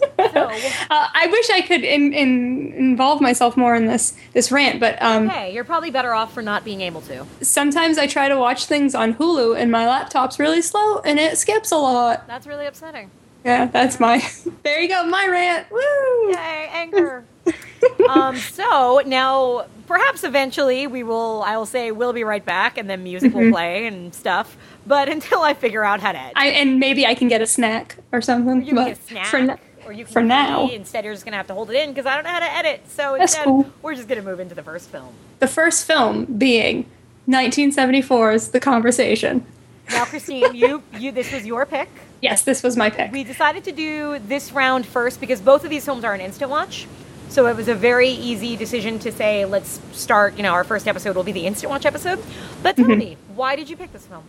So, Uh, I wish I could in, in, involve myself more in this this rant, but um, hey, you're probably better off for not being able to. sometimes I try to watch things on Hulu, and my laptop's really slow, and it skips a lot. That's really upsetting. Yeah, that's my. There you go, my rant. Woo! Yay, anger. um, so now, perhaps eventually we will. I will say we'll be right back, and then music will play and stuff. But until I figure out how to edit, I, and maybe I can get a snack or something. you can get a snack, For n- or you can for now. Instead, you're just gonna have to hold it in because I don't know how to edit. So That's instead, cool. we're just gonna move into the first film. the first film being 1974's The Conversation. Now, Christine, you you this was your pick. Yes, this was my pick. We decided to do this round first because both of these films are an instant watch. So it was a very easy decision to say, let's start, you know, our first episode will be the instant watch episode. But tell Mm-hmm. me, why did you pick this film?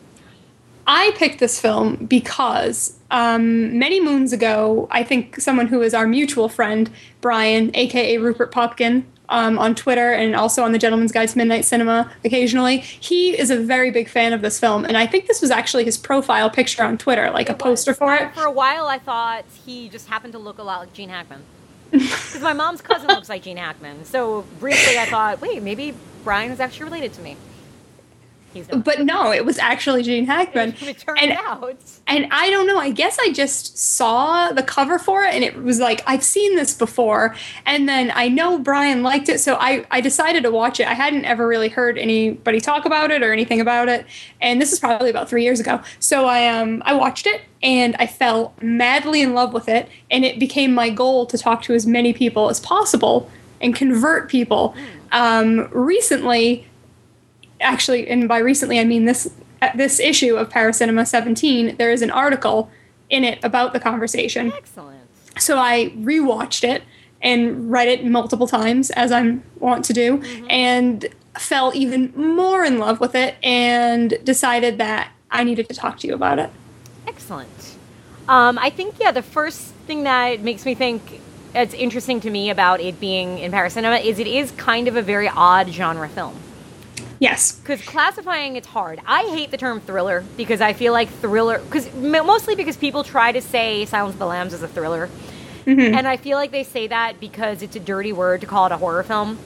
I picked this film because um, many moons ago, I think someone who is our mutual friend, Brian, aka Rupert Popkin, um, on Twitter and also on the Gentleman's Guide to Midnight Cinema occasionally, he is a very big fan of this film. And I think this was actually his profile picture on Twitter, like a poster for it. For a while, I thought he just happened to look a lot like Gene Hackman. Because my mom's cousin looks like Gene Hackman. So briefly, I thought, wait, maybe Brian is actually related to me. But no, it was actually Gene Hackman. it turned and out. And I don't know, I guess I just saw the cover for it and it was like, I've seen this before. And then I know Brian liked it, so I, I decided to watch it. I hadn't ever really heard anybody talk about it or anything about it. And this is probably about three years ago. So I um I watched it and I fell madly in love with it. And it became my goal to talk to as many people as possible and convert people. Um, recently, actually, and by recently I mean this this issue of Paracinema 17, there is an article in it about the conversation. Excellent. So I rewatched it and read it multiple times as I'm want to do, and fell even more in love with it and decided that I needed to talk to you about it. Excellent. Um, I think yeah, the first thing that makes me think it's interesting to me about it being in Paracinema is it is kind of a very odd genre film. Yes. Because classifying it's hard. I hate the term thriller because I feel like thriller because mostly because people try to say Silence of the Lambs is a thriller, Mhm. and I feel like they say that because it's a dirty word to call it a horror film.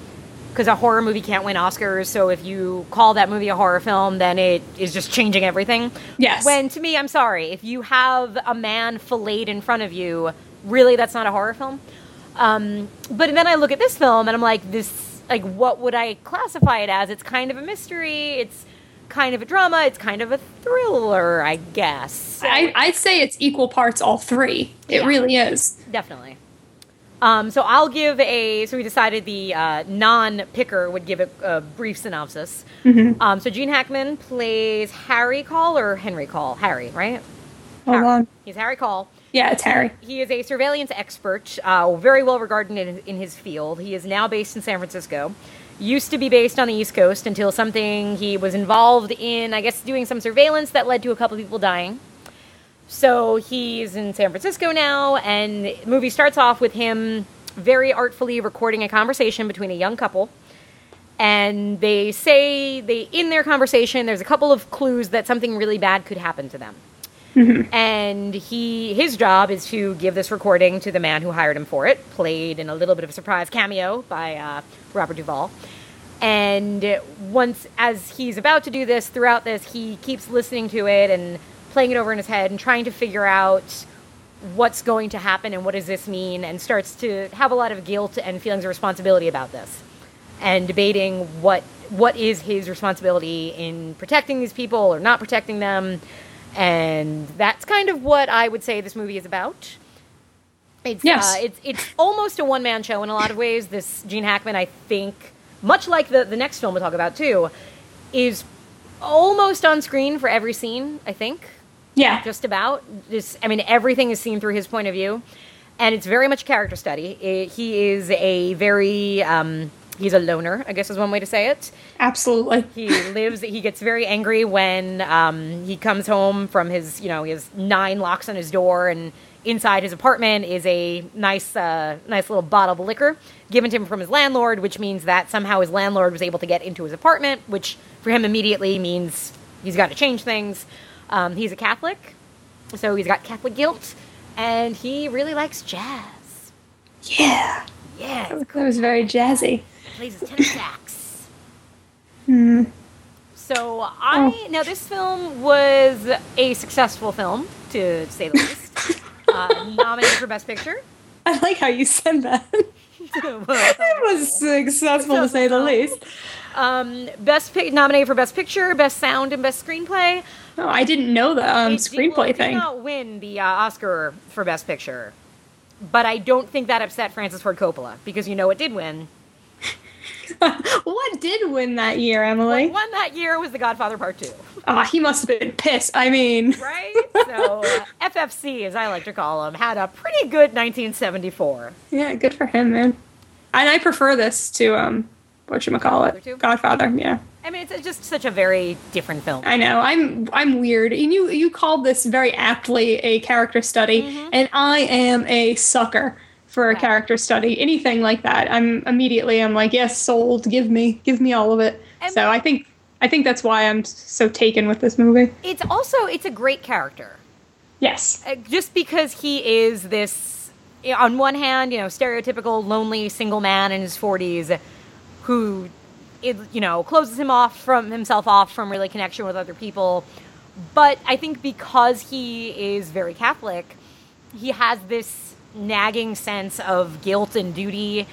Because a horror movie can't win Oscars, so if you call that movie a horror film, then it is just changing everything. Yes. When to me, I'm sorry, if you have a man filleted in front of you, really, that's not a horror film. Um, but then I look at this film and I'm like, this, like, what would I classify it as? It's kind of a mystery. It's kind of a drama. It's kind of a thriller, I guess. I, I'd say it's equal parts all three. It Yeah. really is. Definitely. Um, so I'll give a. So we decided the uh, non-picker would give a, a brief synopsis. Um, so Gene Hackman plays Harry Caul or Henry Caul. Harry, right? Hold Harry. on. He's Harry Caul. Yeah, it's Harry. He is a surveillance expert, uh, very well regarded in, in his field. He is now based in San Francisco. Used to be based on the East Coast until something he was involved in, I guess, doing some surveillance that led to a couple people dying. So he's in San Francisco now, and the movie starts off with him very artfully recording a conversation between a young couple. And they say they in their conversation, there's a couple of clues that something really bad could happen to them and he his job is to give this recording to the man who hired him for it played in a little bit of a surprise cameo by uh, robert duvall. And once as he's about to do this throughout this he keeps listening to it and playing it over in his head and trying to figure out what's going to happen and what does this mean and starts to have a lot of guilt and feelings of responsibility about this. And debating what what is his responsibility in protecting these people or not protecting them and that's kind of what I would say this movie is about. It's Yes. uh, it's it's almost a one man show in a lot of ways. This Gene Hackman, I think, much like the the next film we'll talk about too, is almost on screen for every scene. I think Yeah. just about. Just, I mean, everything is seen through his point of view, and it's very much a character study. I he is a very um, he's a loner, I guess is one way to say it. Absolutely. He lives. He gets very angry when um, he comes home from his, you know, he has nine locks on his door, and inside his apartment is a nice, uh, nice little bottle of liquor given to him from his landlord, which means that somehow his landlord was able to get into his apartment, which for him immediately means he's got to change things. Um, he's a Catholic, so he's got Catholic guilt, and he really likes jazz. Yeah. Yeah, That was very jazzy. Plays his tenor sax. Hmm. So I now this film was a successful film to say the least. uh, nominated for Best Picture. I like how you said that. it was successful to say the least. um, best pic- nominated for Best Picture, Best Sound, and Best Screenplay. Oh, I didn't know the um, It did- screenplay well, thing. Did not win the uh, Oscar for Best Picture, but I don't think that upset Francis Ford Coppola because you know what did win. what did win that year, Emily? What won that year was The Godfather Part Two. Ah, he must have been pissed. I mean, Right? so uh, FFC, as I like to call him, had a pretty good 1974. yeah, good for him, man. And I prefer this to um, what you call Godfather it. Godfather. Yeah, I mean, it's just such a very different film. I know. I'm I'm weird, and you you called this very aptly a character study, and I am a sucker for a character study. Anything like that, I'm immediately I'm like, yes, sold. Give me, give me all of it. So I think I think that's why I'm so taken with this movie. It's also it's a great character, Yes. uh, just because he is this. On one hand, you know, stereotypical lonely single man in his 40s, who, it, you know, closes him off from himself off from really connection with other people. But I think because he is very Catholic, he has this nagging sense of guilt and duty,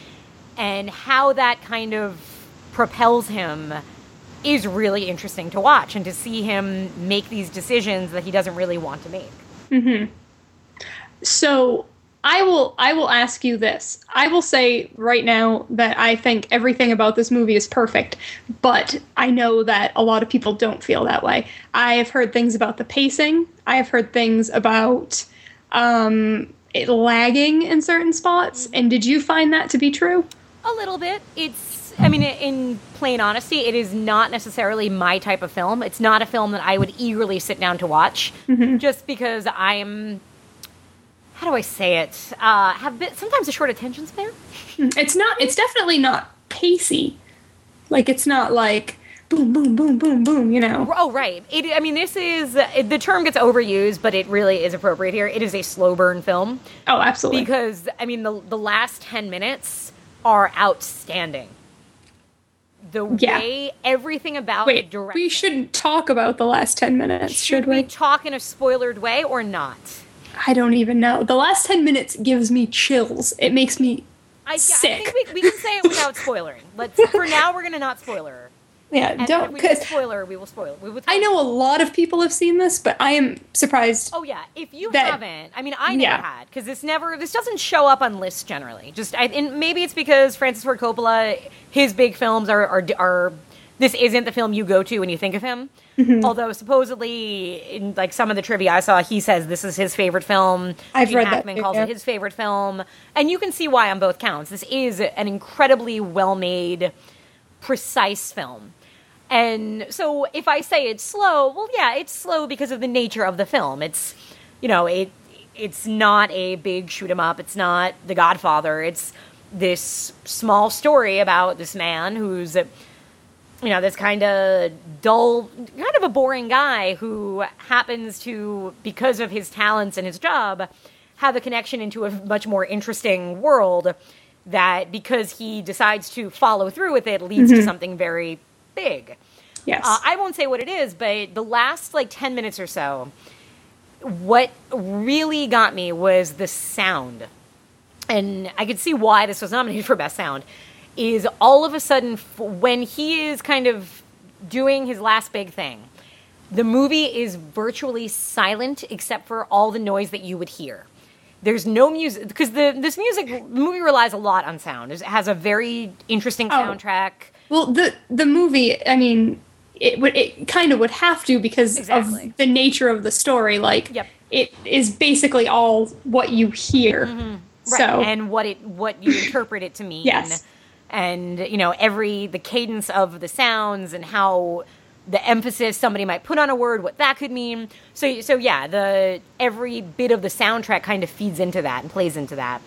and how that kind of propels him is really interesting to watch and to see him make these decisions that he doesn't really want to make. So I will I will ask you this. I will say right now that I think everything about this movie is perfect, but I know that a lot of people don't feel that way. I have heard things about the pacing. I have heard things about um, it lagging in certain spots. Mm-hmm. And did you find that to be true? A little bit. It's I mean, in plain honesty, it is not necessarily my type of film. It's not a film that I would eagerly sit down to watch, mm-hmm. just because I'm. How do I say it? Uh, have been, sometimes a short attention span. Mm, it's not. It's definitely not pacey. Like it's not like boom, boom, boom, boom, boom. You know. Oh, right. It, I mean, this is the term gets overused, but it really is appropriate here. It is a slow burn film Oh, absolutely. because I mean, the the last ten minutes are outstanding. The Yeah. way everything about the Wait, direction. we shouldn't talk about the last ten minutes, should, Should we we? talk in a spoilered way or not? I don't even know. The last ten minutes gives me chills. It makes me. I, yeah, I think we, we can say it without spoiling. Let's for now we're gonna not spoiler. Yeah, And don't if we do because spoiler, we will spoil. We will I know a lot of people have seen this, but I am surprised. Oh yeah, if you That- haven't, I mean, I never Yeah. had because this never, this doesn't show up on lists generally. Just, I, and maybe it's because Francis Ford Coppola, his big films are are, are this isn't the film you go to when you think of him. Mm-hmm. Although supposedly, in like some of the trivia I saw, he says this is his favorite film. I've Gene read that Hackman too, calls it his favorite film, and you can see why on both counts. This is an incredibly well made, precise film. And so if I say it's slow, well yeah, it's slow because of the nature of the film. It's you know, it it's not a big shoot 'em up. It's not The Godfather. It's this small story about this man who's you know, this kind of dull, kind of a boring guy who happens to, because of his talents and his job, have a connection into a much more interesting world that, because he decides to follow through with it, leads to mm-hmm. something very big. Yes. Uh, I won't say what it is, but the last like 10 minutes or so, what really got me was the sound. And I could see why this was nominated for Best Sound. Is all of a sudden, f- when he is kind of doing his last big thing, the movie is virtually silent except for all the noise that you would hear. There's no music because the this music the movie relies a lot on sound. It has a very interesting Oh. Well, the the movie, I mean, it would it kind of would have to because Exactly. of the nature of the story. Like, Yep. it is basically all what you hear. Mm-hmm. Right. So and what it what you interpret it to mean. Yes. And you know, every the cadence of the sounds and how the emphasis somebody might put on a word, what that could mean. So so yeah, the every bit of the soundtrack kind of feeds into that and plays into that.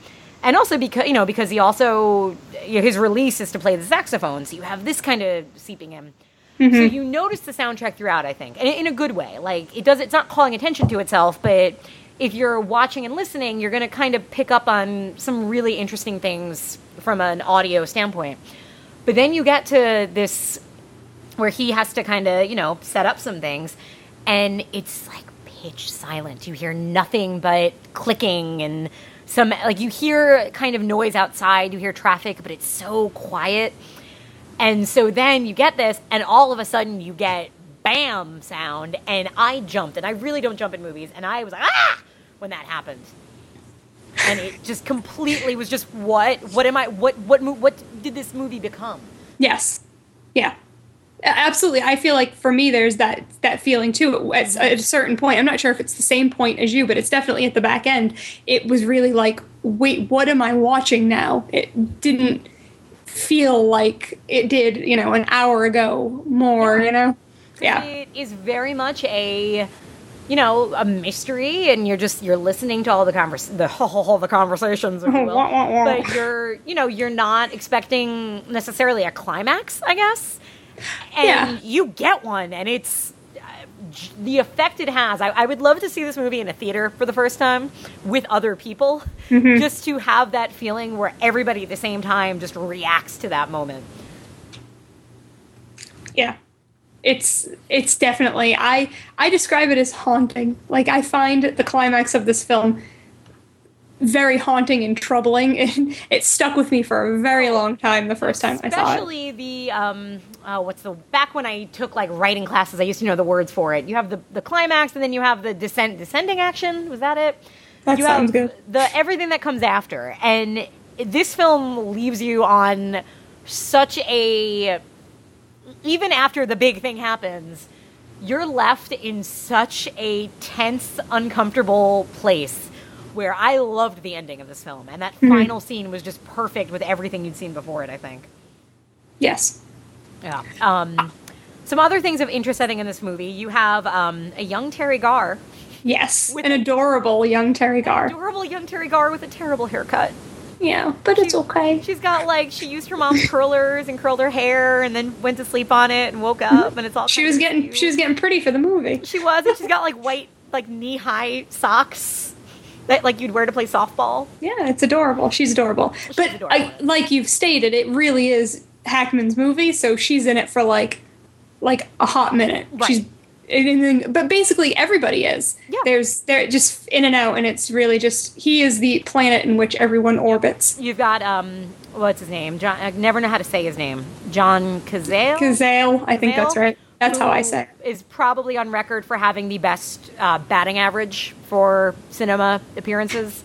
And also because you know, because he also you know, his release is to play the saxophone, so you have this kind of seeping in. So mm-hmm. you notice the soundtrack throughout, I think, and in a good way. Like it does, it's not calling attention to itself, but if you're watching and listening, you're going to kind of pick up on some really interesting things from an audio standpoint. But then you get to this where he has to kind of, you know, set up some things, and it's like pitch silent. You hear nothing but clicking and some, like, you hear kind of noise outside, you hear traffic, but it's so quiet. And so then you get this, and all of a sudden you get bam sound, and I jumped, and I really don't jump in movies, and I was like, ah, when that happened. And it just completely was just what? What am I? What? What? What did this movie become? yes, yeah, absolutely. I feel like for me, there's that that feeling too. At, at a certain point, I'm not sure if it's the same point as you, but it's definitely at the back end. It was really like, wait, what am I watching now? It didn't feel like it did, you know, an hour ago more. You know, yeah. It is very much a, you know, a mystery, and you're just you're listening to all the convers the all the conversations, if you will. But you're you know you're not expecting necessarily a climax, I guess, and Yeah. you get one, and it's. uh, The effect it has, I, I would love to see this movie in a theater for the first time with other people, Mm-hmm. just to have that feeling where everybody at the same time just reacts to that moment. yeah it's it's definitely i i describe it as haunting like i find the climax of this film very haunting and troubling and it stuck with me for a very long time the first time i saw it Especially the um, uh, what's the back when I took like writing classes, I used to know the words for it. You have the the climax, and then you have the descent descending action. Was that it? That you sounds good. The everything that comes after, and this film leaves you on such a even after the big thing happens, you're left in such a tense, uncomfortable place. Where I loved the ending of this film, and that final scene was just perfect with everything you'd seen before it. I think. Yes. Yeah. Um, some other things of interest, I think, in this movie. You have um, a young Teri Garr, Yes. With An adorable young Teri Garr. adorable young Teri Garr with a terrible haircut. Yeah, but it's okay. She's got like she used her mom's curlers and curled her hair, and then went to sleep on it and woke up, and it's all. She was getting cute. she was getting pretty for the movie. She was, and she's got like white, like knee high socks that like you'd wear to play softball. Yeah, it's adorable. She's adorable. but adorable. I, like you've stated, it really is Hackman's movie, so she's in it for like like a hot minute. Right. She's and then, but basically everybody is. Yeah. There's they're just in and out, and it's really just he is the planet in which everyone orbits. You've got um, what's his name? John. I never know how to say his name. John Cazale. Kazale, I think that's right. That's how I say. it. Is probably on record for having the best uh, batting average for cinema appearances.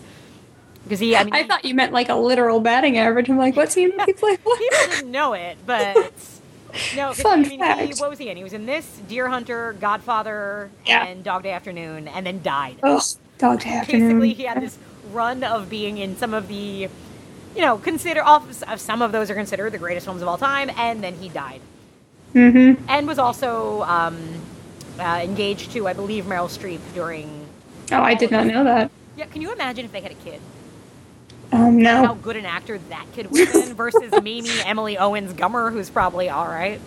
Because he, I mean, I thought you meant like a literal batting average. I'm like, what's he, he play? people didn't know it, but no. 'cause, Fun I mean, he, fact. what was he in? He was in this, Deer Hunter, Godfather, Yeah. and Dog Day Afternoon, and then died. Ugh, dog day afternoon. Basically, he had this run of being in some of the, you know, consider all of some of those are considered the greatest films of all time, and then he died, Mm-hmm. and was also um, uh, engaged to, I believe, Meryl Streep during. Oh, I did not know that. Yeah, can you imagine if they had a kid? Um, How good an actor that kid would have been versus Mamie Emily Owens Gummer, who's probably all right.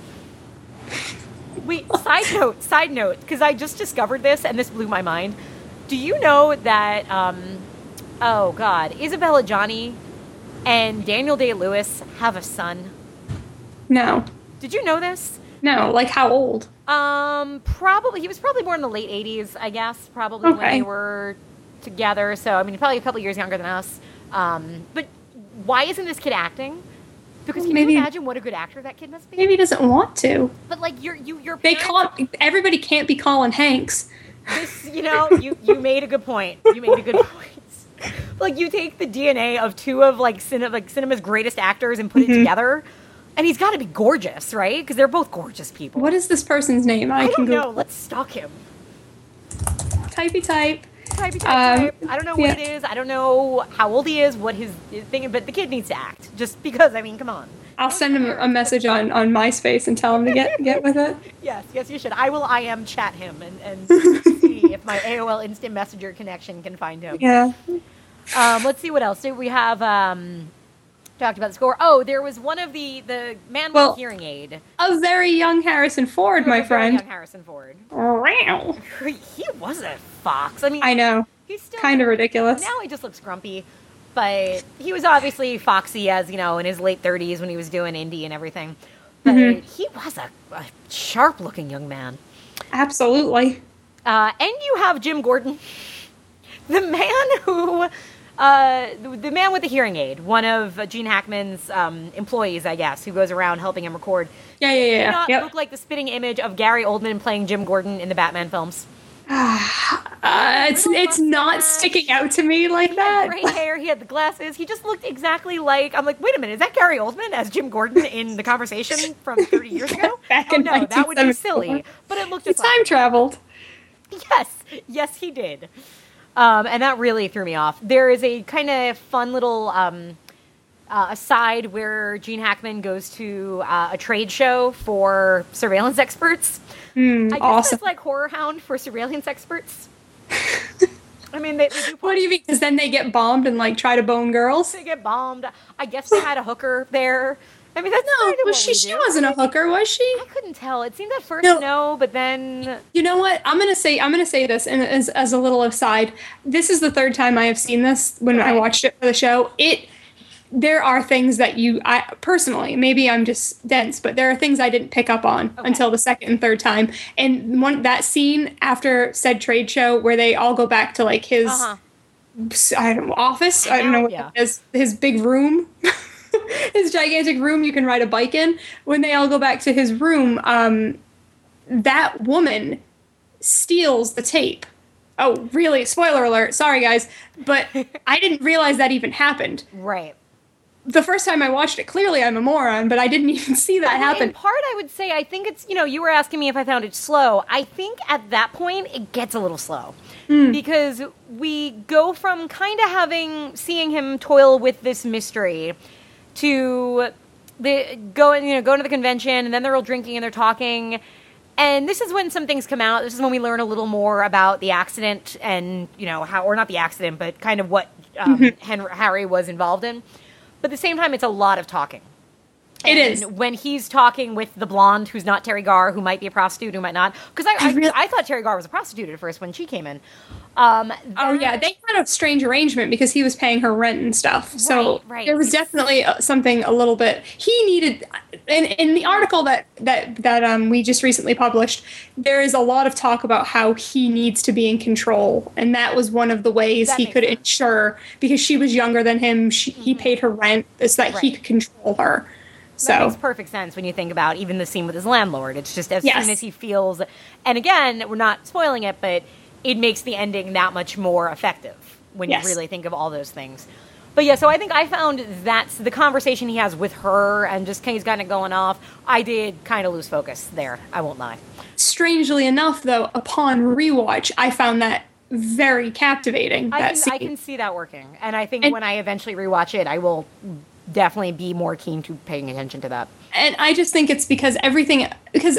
Wait, side note, side note, because I just discovered this and this blew my mind. Do you know that, um, oh God, Isabelle Adjani and Daniel Day Lewis have a son? No. Did you know this? No. Like how old? Um, probably he was probably born in the late '80s, I guess. Probably when they were together. So I mean, probably a couple years younger than us. Um, but why isn't this kid acting? Because can Maybe- you imagine what a good actor that kid must be? Maybe he doesn't want to. But like you're you your They call everybody can't be Colin Hanks. this. You know, you you made a good point. You made a good point. Like you take the DNA of two of like cinema like cinema's greatest actors and put it Mhm. together, and he's got to be gorgeous, right? Because they're both gorgeous people. What is this person's name? I, I can don't go know. Let's stalk him. typey type. Type, type, Um, type. I don't know what yeah. it is. I don't know how old he is, what his his thing, but the kid needs to act. Just because, I mean, come on. I'll send him a message on, on MySpace and tell him to get get with it. Yes, yes, you should. I will. I am chat him and, and see if my AOL Instant Messenger connection can find him. Yeah. Um, let's see what else. Did we have um, talked about the score? Oh, there was one of the the man with Well, the hearing aid. A very young Harrison Ford, my Very friend. young Harrison Ford. Wow. He was a fox. I mean, I know. he's still Kind of ridiculous. Now he just looks grumpy. But he was obviously foxy as, you know, in his late 30s when he was doing indie and everything. But Mhm. he was a, a sharp looking young man. Absolutely. Uh, and you have Jim Gordon, the man who, uh, the, the man with the hearing aid, one of Gene Hackman's um, employees, I guess, who goes around helping him record. Yeah, yeah, yeah. not Yep. look like the spitting image of Gary Oldman playing Jim Gordon in the Batman films. Uh, it's it's not sticking out to me like that. Gray hair, he had the glasses. He just looked exactly like. I'm like, wait a minute, is that Gary Oldman as Jim Gordon in the conversation from 30 years ago? Back oh in no, that would be silly. But it looked He like time traveled. Yes, yes, he did. Um, and that really threw me off. There is a kind of fun little um, uh, aside where Gene Hackman goes to uh, a trade show for surveillance experts. Hmm, I guess awesome. that's like Horror Hound for surveillance experts. I mean, they, they do. What do you mean? Because then they get bombed and like try to bone girls? They get bombed. I guess they had a hooker there. I mean, that's No, was she? She wasn't a hooker, was she? I couldn't tell. It seemed at first No. no, but then You know what? I'm gonna say I'm gonna say this, and as as a little aside, this is the third time I have seen this when I watched it for the show. It there are things that you I personally maybe I'm just dense, but there are things I didn't pick up on Okay. until the second and third time. And one that scene after said trade show where they all go back to like his uh-huh. I don't know, office. I don't know what Yeah. it is. His big room. his gigantic room you can ride a bike in. When they all go back to his room, um, that woman steals the tape. Oh, really? Spoiler alert. Sorry, guys. But I didn't realize that even happened. right. The first time I watched it, clearly I'm a moron, but I didn't even see that happen. In part, I would say I think it's you know you were asking me if I found it slow. I think at that point it gets a little slow Hmm. because we go from kind of having seeing him toil with this mystery to they go you know go to the convention and then they're all drinking and they're talking. And this is when some things come out. This is when we learn a little more about the accident and you know how or not the accident but kind of what um, Henry, harry was involved in. But at the same time it's a lot of talking It And is. when he's talking with the blonde who's not Teri Garr, who might be a prostitute, who might not. Because I, I, I really- I thought Teri Garr was a prostitute at first when she came in. Um, Oh yeah, they had a strange arrangement because he was paying her rent and stuff. So Right, right. there was definitely uh, something a little bit. He needed, in in the article that that that um we just recently published, there is a lot of talk about how he needs to be in control, and that was one of the ways That he could sense. ensure because she was younger than him. She, He paid her rent, is that he could control her. That So makes perfect sense when you think about even the scene with his landlord. It's just as Yes. soon as he feels, and again, we're not spoiling it, but it makes the ending that much more effective when Yes. you really think of all those things. But yeah, so I think I found that's the conversation he has with her and just he's kind of going off. I did kind of lose focus there. I won't lie. strangely enough, though, upon rewatch, I found that very captivating. I that can. I can see that working, and I think And- when I eventually rewatch it, I will definitely be more keen to paying attention to that. and I just think it's because everything because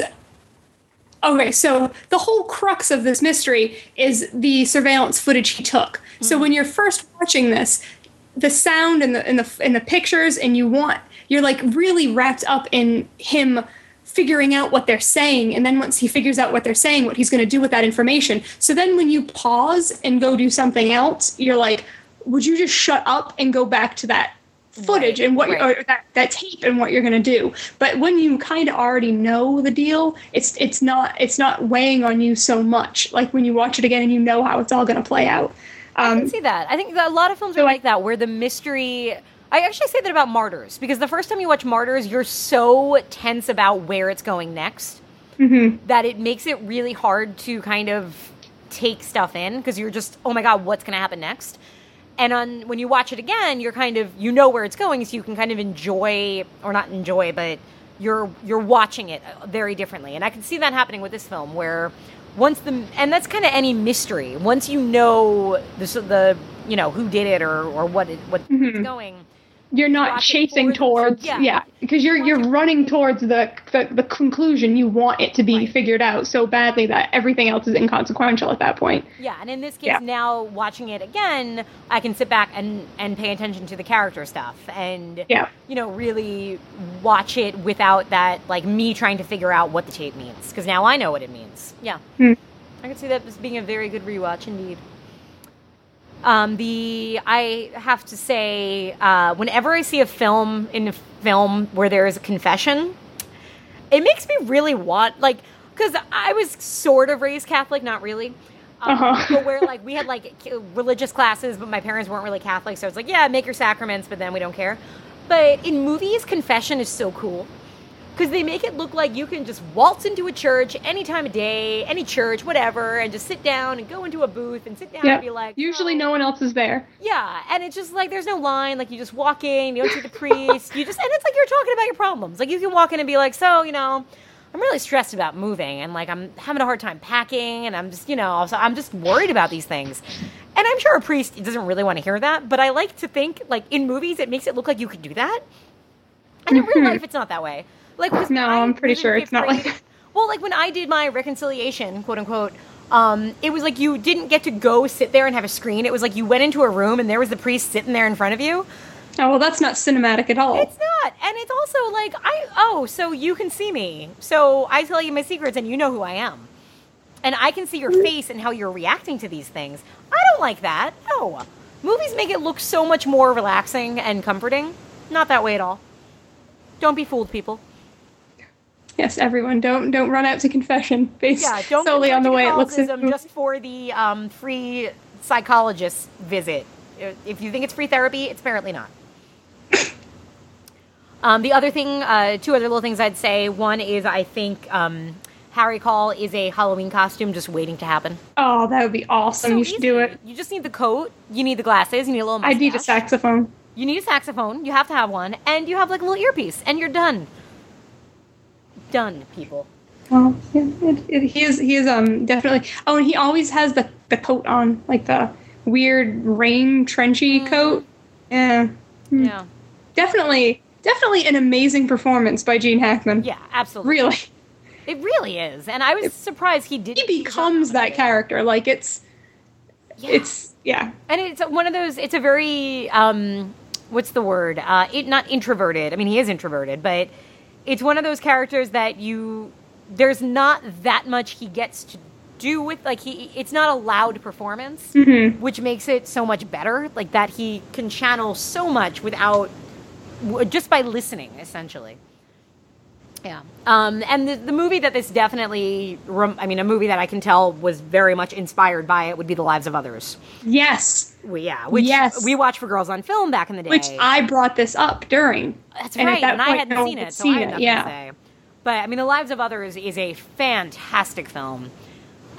okay, so the whole crux of this mystery is the surveillance footage he took. So mm-hmm. when you're first watching this, the sound and the and the and the pictures and you want you're like really wrapped up in him figuring out what they're saying and then once he figures out what they're saying what he's going to do with that information so then when you pause and go do something else you're like would you just shut up and go back to that footage Right, and what you're, right. or that, that tape and what you're going to do but when you kind of already know the deal it's it's not it's not weighing on you so much like when you watch it again and you know how it's all going to play out I um, can see that. I think that a lot of films are So I- like that, where the mystery. I actually say that about Martyrs because the first time you watch Martyrs, you're so tense about where it's going next Mm-hmm. that it makes it really hard to kind of take stuff in because you're just, oh my god, what's going to happen next? And on when you watch it again, you're kind of you know where it's going, so you can kind of enjoy or not enjoy, but you're you're watching it very differently. And I can see that happening with this film where once the and that's kind of any mystery. Once you know the the you know who did it or or what it, what mm-hmm. it's going. You're not chasing towards yeah. yeah, because you're you're running towards the, the the conclusion you want it to be Right. figured out so badly that everything else is inconsequential at that point Yeah, and in this case, Yeah. now watching it again, I can sit back and and pay attention to the character stuff, and Yeah. you know, really watch it without that like me trying to figure out what the tape means because now I know what it means. Yeah, Hmm. I can see that as being a very good rewatch indeed. Um, the I have to say, uh, whenever I see a film in a film where there is a confession, it makes me really want like because I was sort of raised Catholic, not really. Um, Uh-huh. But where like we had like religious classes, but my parents weren't really Catholic, so it's like yeah, make your sacraments, but then we don't care. But in movies, confession is so cool because they make it look like you can just waltz into a church any time of day, any church, whatever, and just sit down and go into a booth and sit down yeah and be like, usually "Oh." no one else is there Yeah, and it's just like there's no line. Like you just walk in, you don't see the priest. You just and it's like you're talking about your problems. Like you can walk in and be like, so you know, I'm really stressed about moving, and like I'm having a hard time packing, and I'm just you know, so I'm just worried about these things. And I'm sure a priest doesn't really want to hear that, but I like to think like in movies it makes it look like you could do that. And in real mm-hmm. life, it's not that way. Like No, I I'm pretty sure it's not like that. well, like when I did my reconciliation, quote unquote, um, it was like you didn't get to go sit there and have a screen. It was like you went into a room and there was the priest sitting there in front of you. oh well that's not cinematic at all It's not, and it's also like I oh, so you can see me, so I tell you my secrets and you know who I am, and I can see your face and how you're reacting to these things. I don't like that. No, movies make it look so much more relaxing and comforting. Not that way at all. Don't be fooled, people. Yes everyone don't don't run out to confession based Yeah, don't solely on the way it looks just for the um, free psychologist visit. If you think it's free therapy, it's apparently not. um, the other thing, uh, two other little things I'd say. One is I think um, Harry Caul is a Halloween costume just waiting to happen. oh that would be awesome So you should do it You just need the coat. You need the glasses. You need a little. i need a saxophone You need a saxophone. You have to have one, and you have like a little earpiece, and you're done. Done, people. Well, yeah, it, it, he is. He is um definitely. Oh, and he always has the the coat on, like the weird rain trenchy coat. Yeah, Yeah. definitely, definitely an amazing performance by Gene Hackman. Yeah, absolutely. Really. It really is. And I was surprised he did He becomes that character. Like it's Yeah. it's yeah. and it's one of those it's a very um what's the word uh it not introverted i mean he is introverted but it's one of those characters that you there's not that much he gets to do with like he it's not a loud performance mm-hmm. which makes it so much better like that he can channel so much without just by listening essentially yeah um and the, the movie that this definitely rem- i mean a movie that i can tell was very much inspired by it would be the lives of others Yes. we, yeah, which Yes. we watched for Girls on Film back in the day. Which I brought this up during. That's and right, that and I hadn't no seen it, had so seen I have it, yeah. to say. But I mean, The Lives of Others is a fantastic film,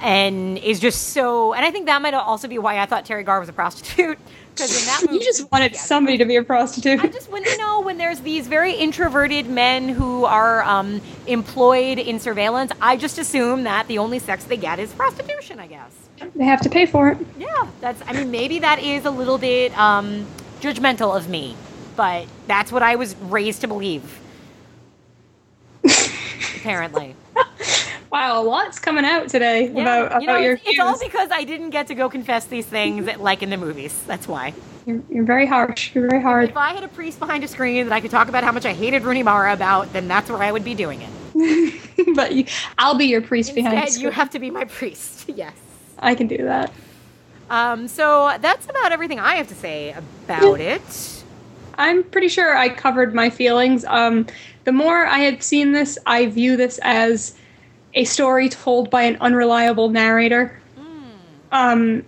and is just so. And I think that might also be why I thought Teri Garr was a prostitute because in that movie, You just wanted Yes. somebody to be a prostitute. I just when you know when there's these very introverted men who are um, employed in surveillance, I just assume that the only sex they get is prostitution. I guess. they have to pay for it. Yeah, that's. I mean, maybe that is a little bit um, judgmental of me, but that's what I was raised to believe. Apparently, Wow, a lot's coming out today yeah. about, about you know, your it's, it's all because I didn't get to go confess these things like in the movies. That's why. You're, you're very harsh. You're very hard. If I had a priest behind a screen that I could talk about how much I hated Rooney Mara about, then that's where I would be doing it. but you, I'll be your priest behind the Instead, you have to be my priest. yes. I can do that. Um, so that's about everything I have to say about it. I'm pretty sure I covered my feelings. Um, the more I had seen this, I view this as a story told by an unreliable narrator. Um,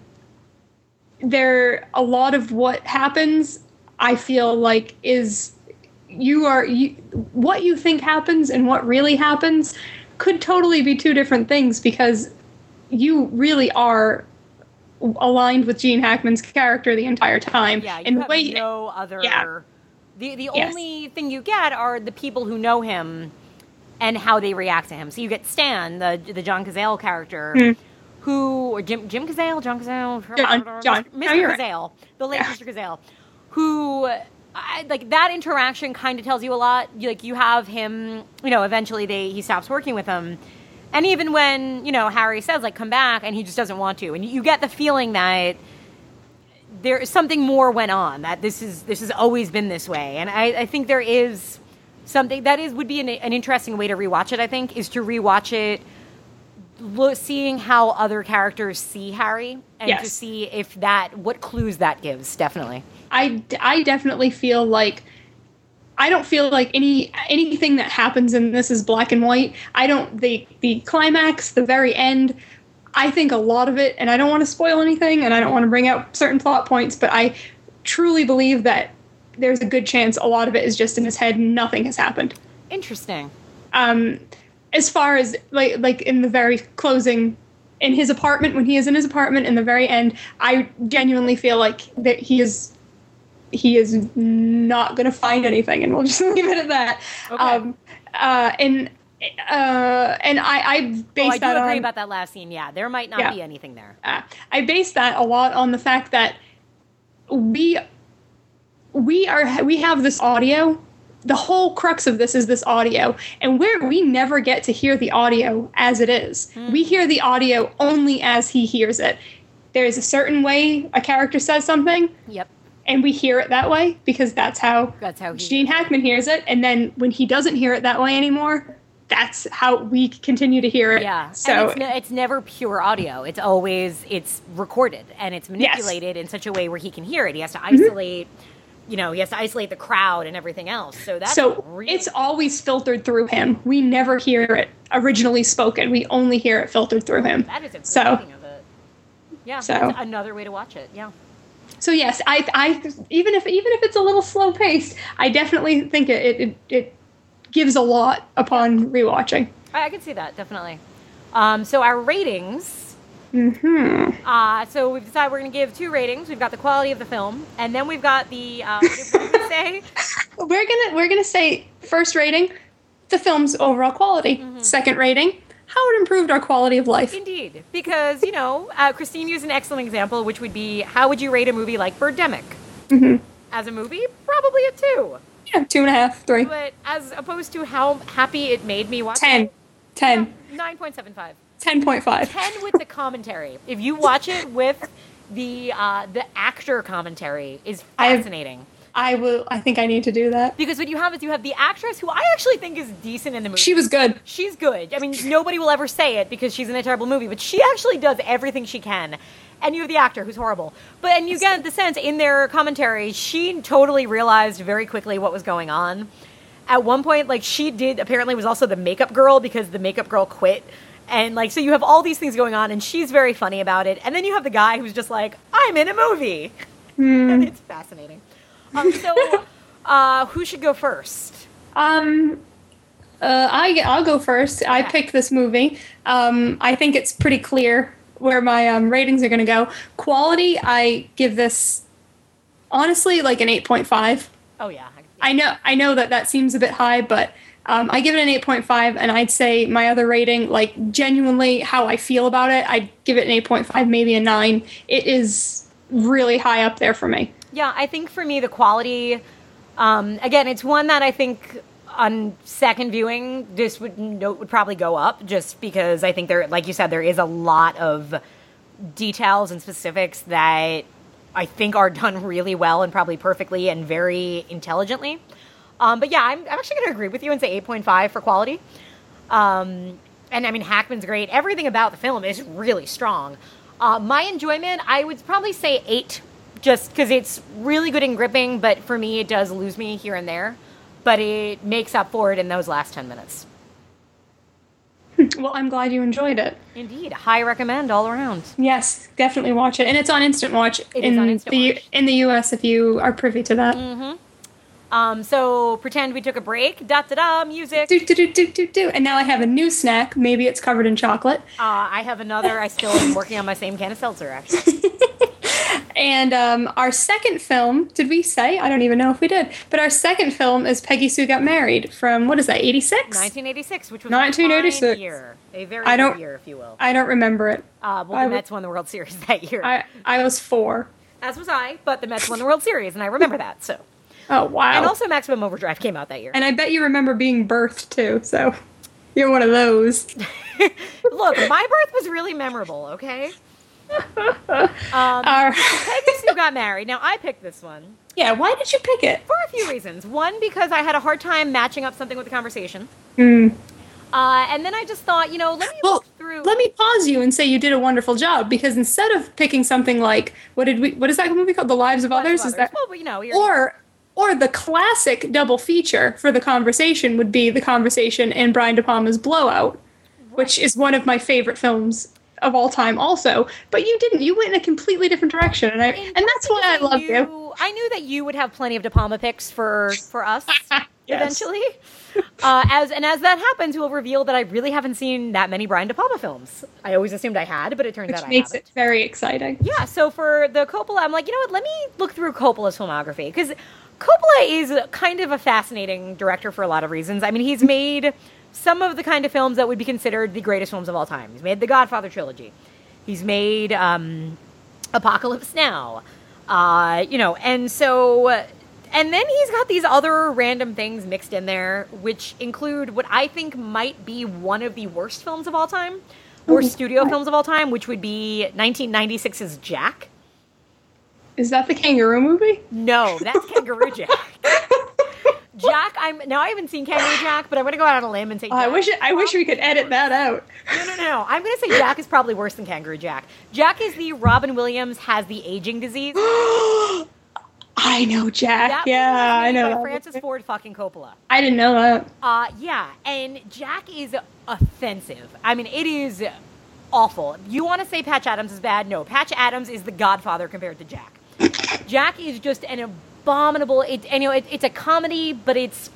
there, a lot of what happens, I feel like is you are you what you think happens and what really happens could totally be two different things because you really are aligned with Gene Hackman's character the entire time. Yeah, you and the have way no other. Yeah. The the Yes. only thing you get are the people who know him and how they react to him. So you get Stan, the the John Cazale character, hmm. who or Jim Jim Cazale, John Cazale. John- John. Mr. you're right. Cazale, the late Yeah. Mr. Cazale, who. I, like that interaction kind of tells you a lot. You- Like you have him, you know. Eventually, they he stops working with him, and even when you know Harry says like come back, and he just doesn't want to, and you get the feeling that there something more went on that this is this has always been this way and i, I think there is something that is would be an, an interesting way to rewatch it i think is to rewatch it lo- seeing how other characters see harry and to see if that what clues that gives definitely I, I definitely feel like I don't feel like any anything that happens in this is black and white. I don't the the climax, the very end. I think a lot of it, and I don't want to spoil anything, and I don't want to bring out certain plot points, but I truly believe that there's a good chance a lot of it is just in his head. and Nothing has happened. interesting Um, as far as like like in the very closing in his apartment when he is in his apartment in the very end i genuinely feel like that he is he is not going to find anything and we'll just leave it at that Okay. um uh and uh and i i oh, base i do that agree on about that last scene yeah there might not Yeah. be anything there uh, I base that a lot on the fact that we we are we have this audio. The whole crux of this is this audio, and where we never get to hear the audio as it is. We hear the audio only as he hears it. There is a certain way a character says something, yep and we hear it that way because that's how that's how Gene Hackman hears it. And then when he doesn't hear it that way anymore, that's how we continue to hear it. Yeah. So it's, ne- it's never pure audio. It's always it's recorded and it's manipulated in such a way where he can hear it. He has to Mm-hmm. You know, he has to isolate the crowd and everything else. So that's so really, it's always filtered through him. We never hear it originally spoken. We only hear it filtered through him. that is a good so- of it. Yeah, So- that's another way to watch it. Yeah. So yes, I, I even if even if it's a little slow paced, I definitely think it it, it gives a lot upon rewatching. I, I can see that definitely. Um, so our ratings. Hmm. Uh, so we've decided we're going to give two ratings. We've got the quality of the film, and then we've got the uh, what did we say We're gonna we're gonna say first rating, the film's overall quality. Mm-hmm. Second rating, how it improved our quality of life. Indeed, because you know, uh, Christine used an excellent example, which would be how would you rate a movie like Birdemic? Mhm. As a movie, probably a two. Yeah, two and a half, three. But as opposed to how happy it made me watch Ten. Ten. 9.75. 10.5. 10 with the commentary. If you watch it with the uh, the actor commentary is I fascinating. I will. I think I need to do that. Because what you have is you have the actress who I actually think is decent in the movie. She was good. She's good. I mean, nobody will ever say it because she's in a terrible movie, but she actually does everything she can. And you have the actor who's horrible. But and you get the sense in their commentary, she totally realized very quickly what was going on. At one point, like she did apparently was also the makeup girl because the makeup girl quit. And like so you have all these things going on and she's very funny about it. And then you have the guy who's just like, I'm in a movie. and it's fascinating. Um, so uh, who should go first? Um, uh, I I'll go first. I picked this movie. Um, I think it's pretty clear where my um, ratings are going to go. Quality, I give this honestly like an eight point five. Oh yeah. I know I know that that seems a bit high, but um, I give it an eight point five, and I'd say my other rating, like genuinely how I feel about it, I'd give it an eight point five, maybe a nine. It is really high up there for me. Yeah, I think for me the quality, um, again, it's one that I think on second viewing this would note would probably go up just because I think there, like you said, there is a lot of details and specifics that I think are done really well and probably perfectly and very intelligently. Um, but yeah, I'm, I'm actually going to agree with you and say 8.5 for quality. Um, and I mean, Hackman's great. Everything about the film is really strong. Uh, my enjoyment, I would probably say eight, just because it's really good and gripping. But for me, it does lose me here and there. But it makes up for it in those last ten minutes. Well, I'm glad you enjoyed it. Indeed, high recommend all around. Yes, definitely watch it, and it's on Instant Watch It is in on Instant the Watch. in the U.S. If you are privy to that. Um, so pretend we took a break. Da da da. Music. Do, do, do, do, do, do. And now I have a new snack. Maybe it's covered in chocolate. Uh, I have another. I still am working on my same can of seltzer. Actually, And um, our second film, did we say? I don't even know if we did. But our second film is Peggy Sue Got Married from, what is that, 86? 1986, which was 1986. a year, a very I don't- year, if you will. I don't remember it. Uh, well, I the Mets won the World Series that year, I, I was four. as was I. But the Mets won the World Series, and I remember that. So, Oh, wow. and also Maximum Overdrive came out that year. And I bet you remember being birthed too, so you're one of those. Look, my birth was really memorable. Okay. Um, Our- Peggy Sue got married. Now I picked this one yeah, why did you pick it? for a few reasons. One, because I had a hard time matching up something with the conversation. Mm. Uh, and then I just thought, you know, let me Well, look through. let me pause you and say you did a wonderful job because instead of picking something like what did we what is that movie called? The Lives of Lots Others? of Is that Well, you know, you're- or or the classic double feature for the conversation would be the conversation and Brian De Palma's Blowout, which is one of my favorite films of all time also but you didn't you went in a completely different direction and I and that's why I love you. I knew that you would have plenty of De Palma picks for for us Yes. eventually. Uh, as and as that happens, we'll reveal that I really haven't seen that many Brian De Palma films. I always assumed I had, but it turns which out I makes it very exciting. Yeah, so for the Coppola, I'm like, you know what? Let me look through Coppola's filmography because Coppola is kind of a fascinating director for a lot of reasons. I mean, he's made some of the kind of films that would be considered the greatest films of all time. He's made the Godfather trilogy. He's made um, Apocalypse Now. Uh, you know, and so and then he's got these other random things mixed in there, which include what I think might be one of the worst films of all time, or studio films of all time, which would be 1996's Jack. Is that the kangaroo movie? No, that's Kangaroo Jack. Jack, I'm now I haven't seen Kangaroo Jack, but I'm gonna go out on a limb and say Oh, I wish I wish we could edit that out. No, no, no. I'm gonna say Jack is probably worse than Kangaroo Jack. Jack is the Robin Williams has the aging disease. I know Jack. That yeah, I know. by that Francis. Ford fucking Coppola. I didn't know that. Uh, yeah, and Jack is offensive. I mean, it is awful. You want to say Patch Adams is bad? No, Patch Adams is the Godfather compared to Jack. Jack is just an abominable. It, and, you know, it, it's a comedy, but it's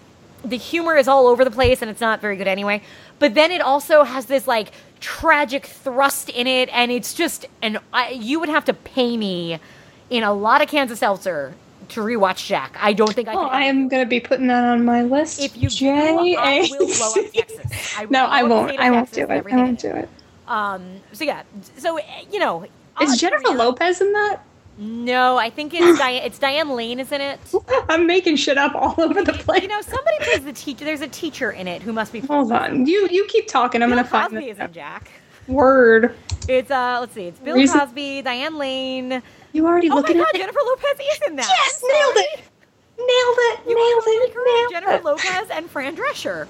the humor is all over the place, and it's not very good anyway. But then it also has this like tragic thrust in it, and it's just and I, you would have to pay me in a lot of cans of seltzer to rewatch Jack. I don't think I. Oh, I am going to be putting that on my list. If you J do, I will blow up Texas. I will no, I won't. I won't do it. I won't do it. Um. So yeah. So you know, Is Jennifer. Lopez in that? No, I think it's Diane. It's Diane Lane, isn't it? I'm making shit up all over the place. You know, somebody plays the teacher. There's a teacher in it who must be. Hold on. You you keep talking. I'm Bill gonna find Cosby is in Jack. word. It's uh, let's see. It's Bill Reason- Cosby, Diane Lane. You already Oh my God, at it? Jennifer Lopez is in that. Yes, nailed it. Nailed it. You nailed it. Nailed Jennifer it. Lopez and Fran Drescher.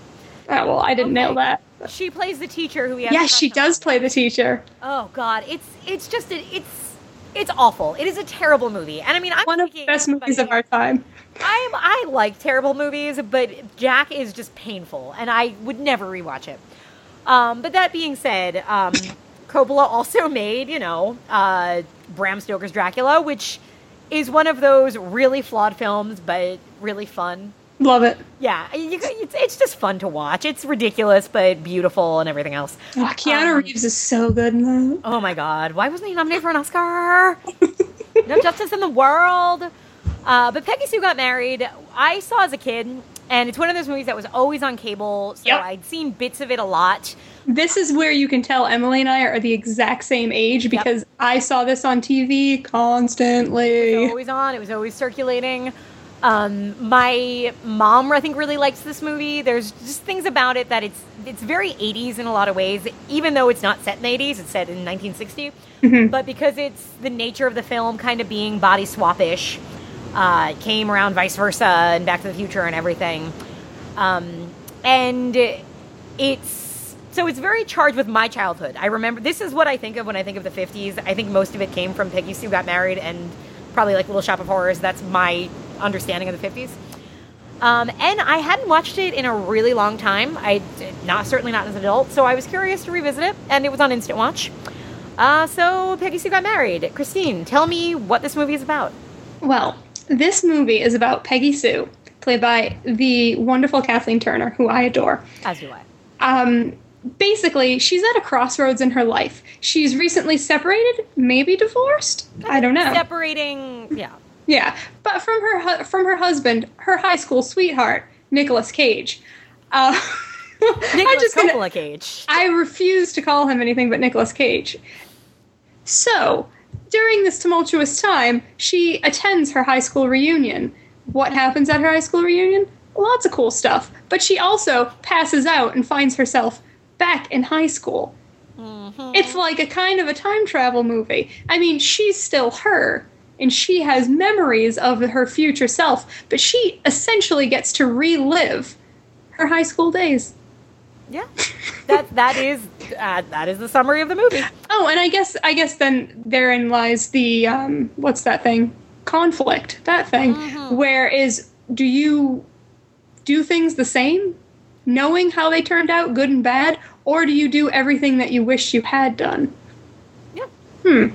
Oh, well, I didn't nail that. She plays the teacher who. Yes, she does play the teacher. Oh God, it's it's just a, it's it's awful. It is a terrible movie, and I mean, I'm One of the best movies of our time. I'm I like terrible movies, but Jack is just painful, and I would never rewatch it. Um, but that being said, um, Coppola also made you know uh, Bram Stoker's Dracula, which is one of those really flawed films, but really fun. Love it. Yeah, you, it's, it's just fun to watch. It's ridiculous, but beautiful and everything else. Oh, Keanu Um, Reeves is so good in that. Oh my God! Why wasn't he nominated for an Oscar? no justice in the world. Uh, but Peggy Sue got married. I saw as a kid, and it's one of those movies that was always on cable, so Yep. I'd seen bits of it a lot. This is where you can tell Emily and I are the exact same age because I saw this on TV It constantly. was always on. It was always circulating. Um, my mom, I think, really likes this movie. There's just things about it that it's it's very 80s in a lot of ways, even though it's not set in the 80s. It's set in 1960. But because it's the nature of the film, kind of being body swap-ish, uh, came around vice versa and Back to the Future and everything. Um, and it's so it's very charged with my childhood. I remember this is what I think of when I think of the 50s. I think most of it came from Peggy Sue got married and probably like Little Shop of Horrors. That's my understanding of the 50s. Um, and I hadn't watched it in a really long time. I did not certainly not as an adult, so I was curious to revisit it, and it was on Instant Watch. Uh, so Peggy Sue got married. Christine, tell me what this movie is about. Well, this movie is about Peggy Sue, played by the wonderful Kathleen Turner, who I adore. As do I. Um, basically, she's at a crossroads in her life. She's recently separated, maybe divorced. I don't know. Separating, yeah. Yeah, but from her hu- from her husband, her high school sweetheart, Nicolas Cage. Uh, Nicolas just gonna- Coppola Cage. I refuse to call him anything but Nicolas Cage. So, during this tumultuous time, she attends her high school reunion. What happens at her high school reunion? Lots of cool stuff. But she also passes out and finds herself back in high school. It's like a kind of a time travel movie. I mean, she's still her, and she has memories of her future self, but she essentially gets to relive her high school days. Yeah, that that is uh, that is the summary of the movie. Oh, and I guess I guess then therein lies the um, what's that thing? Conflict. That thing. Where is do you do things the same, knowing how they turned out, good and bad, or do you do everything that you wish you had done? Yeah, Hmm.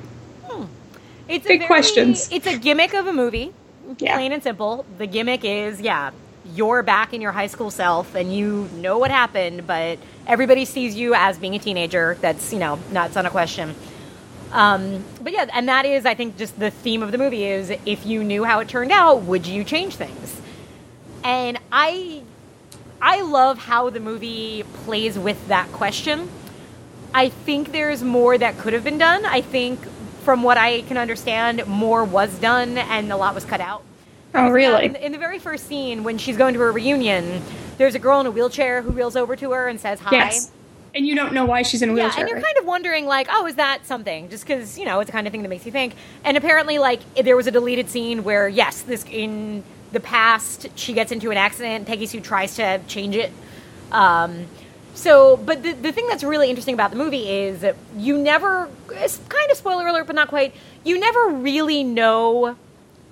It's a Big very- questions. It's a gimmick of a movie, Yeah. plain and simple. The gimmick is yeah, you're back in your high school self, and you know what happened, but everybody sees you as being a teenager. That's you know not it's not a question. Um, but yeah, and that is I think just the theme of the movie is if you knew how it turned out, would you change things? And I I love how the movie plays with that question. I think there's more that could have been done. I think, from what I can understand, more was done and a lot was cut out. Oh, really? In, in the very first scene, when she's going to her reunion, there's a girl in a wheelchair who reels over to her and says hi. Yes. And you don't know why she's in a wheelchair. Yeah, and you're kind of wondering, like, oh, is that something? Just because you know it's the kind of thing that makes you think. And apparently, like, there was a deleted scene where, yes, this in the past she gets into an accident. Peggy Sue tries to change it. Um, so, but the the thing that's really interesting about the movie is you never, it's kind of spoiler alert, but not quite. You never really know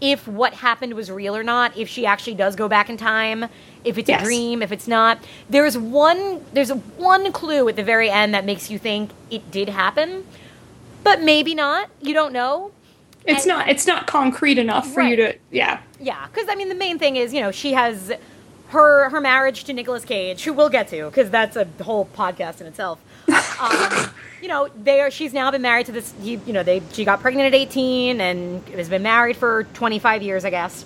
if what happened was real or not, if she actually does go back in time, if it's Yes. a dream, if it's not. There's one there's one clue at the very end that makes you think it did happen, but maybe not. You don't know. it's and- not it's not concrete enough for you to yeah. Yeah, because I mean the main thing is you know she has her her marriage to Nicolas Cage, who we'll get to because that's a whole podcast in itself. Um, you know, they are. She's now been married to this. He, you know, they she got pregnant at eighteen and has been married for twenty five years, I guess.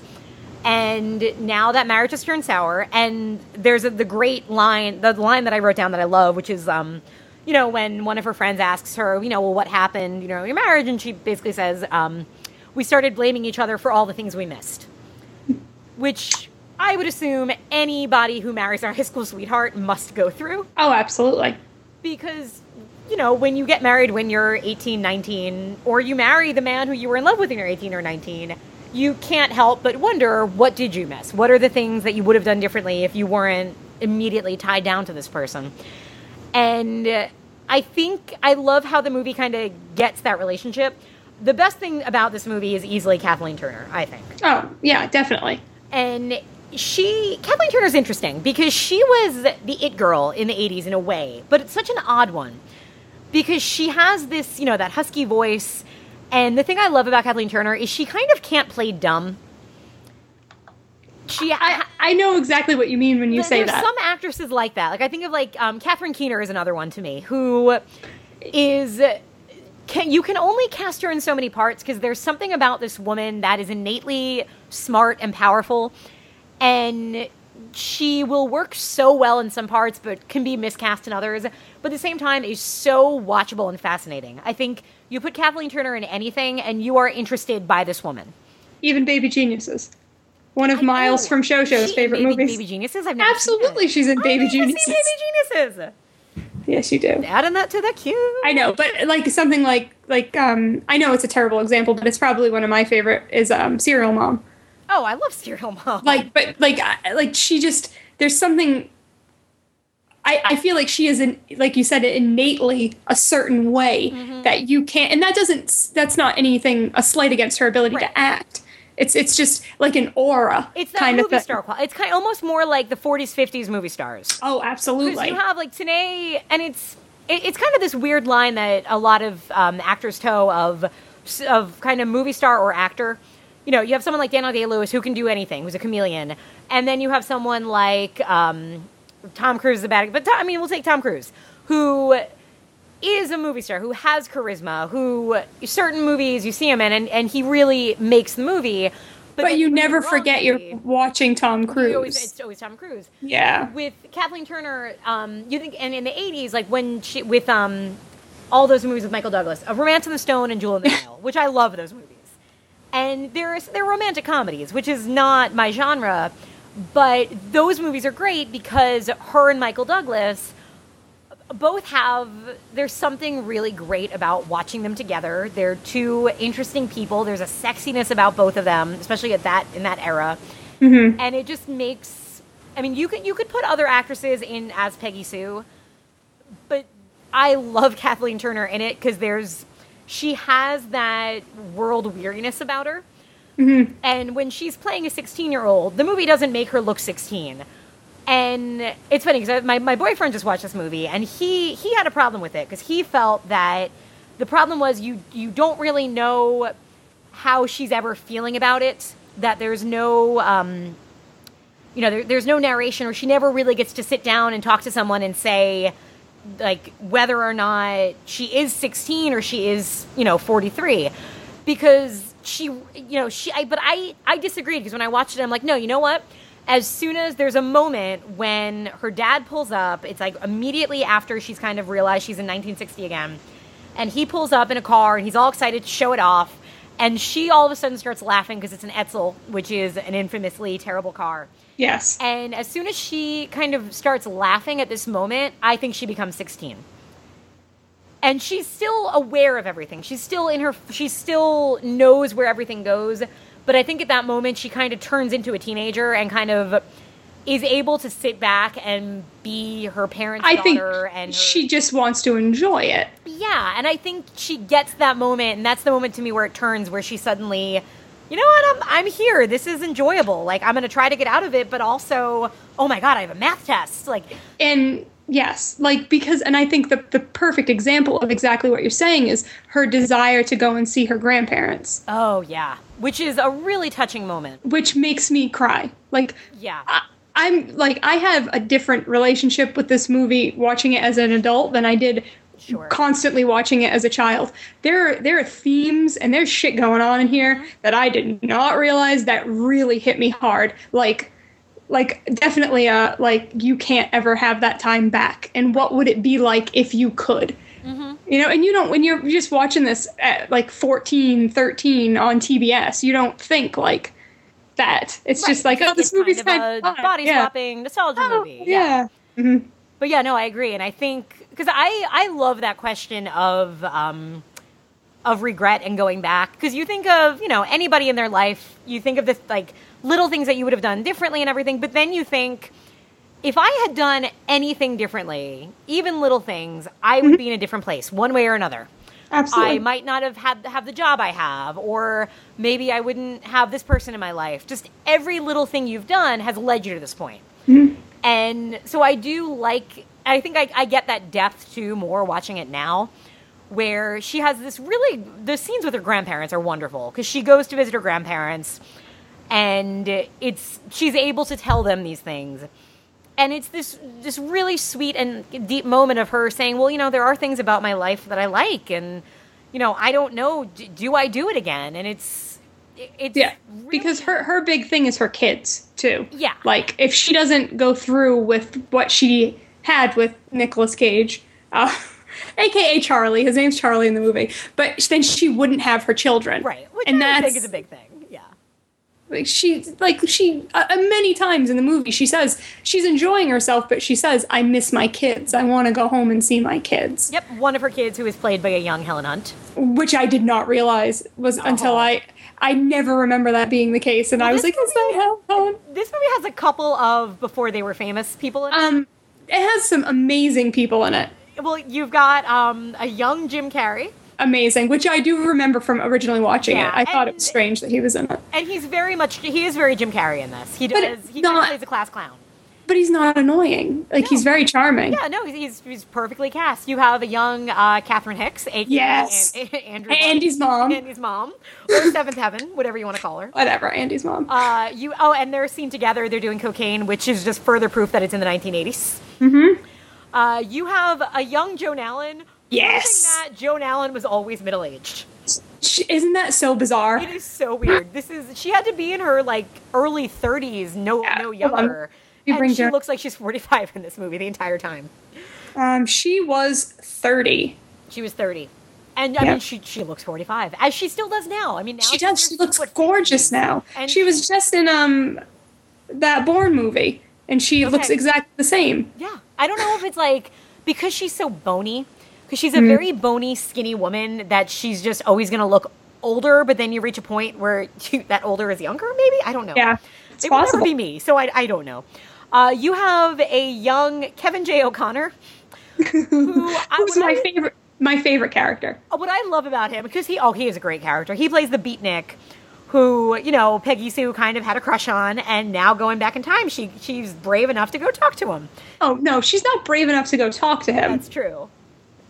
And now that marriage has turned sour. And there's a, the great line, the line that I wrote down that I love, which is, um, you know, when one of her friends asks her, you know, well, what happened, you know, your marriage, and she basically says, um, we started blaming each other for all the things we missed. Which I would assume anybody who marries our high school sweetheart must go through. Oh, absolutely. because you know when you get married when you're 18 19 or you marry the man who you were in love with when you're 18 or 19 you can't help but wonder what did you miss? What are the things that you would have done differently if you weren't immediately tied down to this person? And uh, i think i love how the movie kind of gets that relationship. The best thing about this movie is easily kathleen turner i think. Oh, yeah, definitely. and she Kathleen Turner's interesting because she was the it girl in the 80s in a way, but it's such an odd one because she has this, you know, that husky voice and the thing I love about Kathleen Turner is she kind of can't play dumb. She I, I know exactly what you mean when you say that. some actresses like that. Like I think of like um, Catherine Keener is another one to me who is can you can only cast her in so many parts because there's something about this woman that is innately smart and powerful and she will work so well in some parts but can be miscast in others but at the same time is so watchable and fascinating i think you put kathleen turner in anything and you are interested by this woman Even Baby Geniuses. One of Miles Oh, from Show Show's she- favorite baby, movies. Baby Geniuses. I've never Absolutely, she's in I Baby Geniuses. Baby Geniuses. Yes, you do. Adding that to the queue. I know, but like something like like um I know it's a terrible example, but it's probably one of my favorite is um Serial Mom. Oh, I love Serial Mom. Like, but like I- like she just there's something. I, I feel like she is in, like you said, innately a certain way Mm-hmm. that you can't, and that doesn't, that's not anything, a slight against her ability Right. to act. It's, it's just like an aura it's that kind movie of thing. star quality. It's kind of almost more like the 40s, 50s movie stars. Oh, absolutely. you have like Tanae, and it's it, it's kind of this weird line that a lot of um, actors toe of of kind of movie star or actor. You know, you have someone like Daniel Day Lewis who can do anything, who's a chameleon, and then you have someone like um, Tom Cruise, the bad, but Tom, I mean, we'll take Tom Cruise, who is a movie star who has charisma, who certain movies you see him in, and, and he really makes the movie. but then you never forget you're watching Tom Cruise. always- it's always Tom Cruise yeah. with Kathleen Turner, um, you think, and in the '80s, like when she with um, all those movies with Michael Douglas, A Romancing the Stone and Jewel in the Nile, which I love those movies, and they're they're romantic comedies, which is not my genre, but those movies are great because her and Michael Douglas both have there's something really great about watching them together. They're two interesting people. There's a sexiness about both of them, especially at that in that era. Mm-hmm. And it just makes I mean, you could you could put other actresses in as Peggy Sue, but I love Kathleen Turner in it cuz there's she has that world weariness about her. And when she's playing a 16 year old, the movie doesn't make her look 16. And it's funny because my, my boyfriend just watched this movie and he, he had a problem with it because he felt that the problem was you, you don't really know how she's ever feeling about it, that there's no, um, you know, there, there's no narration or she never really gets to sit down and talk to someone and say, like, whether or not she is 16 or she is, you know, 43. Because she, you know, she, I, but I, I disagreed because when I watched it, I'm like, no, you know what? As soon as there's a moment when her dad pulls up, it's like immediately after she's kind of realized she's in 1960 again. And he pulls up in a car and he's all excited to show it off. And she all of a sudden starts laughing because it's an Edsel, which is an infamously terrible car. Yes. And as soon as she kind of starts laughing at this moment, I think she becomes 16. And she's still aware of everything. She's still in her, she still knows where everything goes. But I think at that moment, she kind of turns into a teenager and kind of is able to sit back and be her parents' I think and her, she just wants to enjoy it. yeah, and I think she gets that moment, and that's the moment to me where it turns, where she suddenly, you know what, I'm I'm here. This is enjoyable. Like I'm gonna try to get out of it, but also, oh my god, I have a math test. Like, And yes, like because and I think the the perfect example of exactly what you're saying is her desire to go and see her grandparents, oh yeah, which is a really touching moment. which makes me cry. Like Yeah, I, I'm like I have a different relationship with this movie watching it as an adult than I did Sure. constantly watching it as a child. There there are themes and there's shit going on in here that I did not realize that really hit me hard. Like like definitely uh like you can't ever have that time back and what would it be like if you could You know, and you don't when you're just watching this at like 14, 13 on TBS, you don't think like that. It's just like, oh, this It's movie's kind kind of a body yeah. swapping nostalgia Oh, movie. yeah. Mhm. But yeah, no, I agree, and I think because I I love that question of um of regret and going back because you think of you know anybody in their life, you think of this like little things that you would have done differently and everything, but then you think. If I had done anything differently, even little things, I would be in a different place, one way or another. Absolutely. I might not have had have the job I have, or maybe I wouldn't have this person in my life. Just every little thing you've done has led you to this point. Hmm. And so I do like. I think I, I get that depth too more watching it now, where she has this really the scenes with her grandparents are wonderful because she goes to visit her grandparents, and it's she's able to tell them these things and it's this this really sweet and deep moment of her saying, "Well, you know, there are things about my life that I like, and you know, I don't know, d- do I do it again?" And it's it's Yeah, really- because her her big thing is her kids too. Yeah. like if she doesn't go through with what she had with Nicolas Cage, uh, aka Charlie, his name's Charlie in the movie, but then she wouldn't have her children, right, which and I that's think is a big thing. Yeah, like she like she uh, uh, many times in the movie she says she's enjoying herself, but she says I miss my kids. I want to go home and see my kids, yep. One of her kids who is played by a young Helen Hunt. which I did not realize was until Oh. I. I never remember that being the case, and I was like, "Is that Helen?" This movie has a couple of before they were famous people in it. Um, it has some amazing people in it. well, you've got um, a young Jim Carrey, Amazing, which I do remember from originally watching Yeah, it. I thought it was strange that he was in it. and he's very much he is very Jim Carrey in this. He does he not- plays a class clown. But he's not annoying. Like he's very charming. Yeah, no, he's, he's, he's perfectly cast. You have a young uh, Catherine Hicks, aka Yes. Andrew And Andy's mom. Andy's mom, or Seventh Heaven, whatever you want to call her. Whatever, Andy's mom. Uh, you oh, and they're seen together. They're doing cocaine, which is just further proof that it's in the 1980s. Mm-hmm. Uh, you have a young Joan Allen. Yes. that Joan Allen was always middle aged. Isn't that so bizarre? It is so weird. This is she had to be in her like early 30s, no Yeah, no younger. You And bring she Jo- looks like she's 45 in this movie the entire time. Um, she was 30. She was 30. And I Yeah. mean, she she looks 45, as she still does now. I mean, now She does. She looks gorgeous 50s. now. And she was just in um that Bourne movie, and she looks exactly the same. Yeah. I don't know if it's like because she's so bony, because she's a Mm-hmm. very bony, skinny woman that she's just always going to look older, but then you reach a point where you, that older is younger, maybe? I don't know. Yeah, it's it will possible. never be me, so I, I don't know. Uh, you have a young Kevin J. O'Connor, who I, Who's my I- favorite? My favorite character. what I love about him because he oh he is a great character. He plays the beatnik who, you know, Peggy Sue kind of had a crush on and now going back in time, she she's brave enough to go talk to him. Oh no, she's not brave enough to go talk to him. That's true.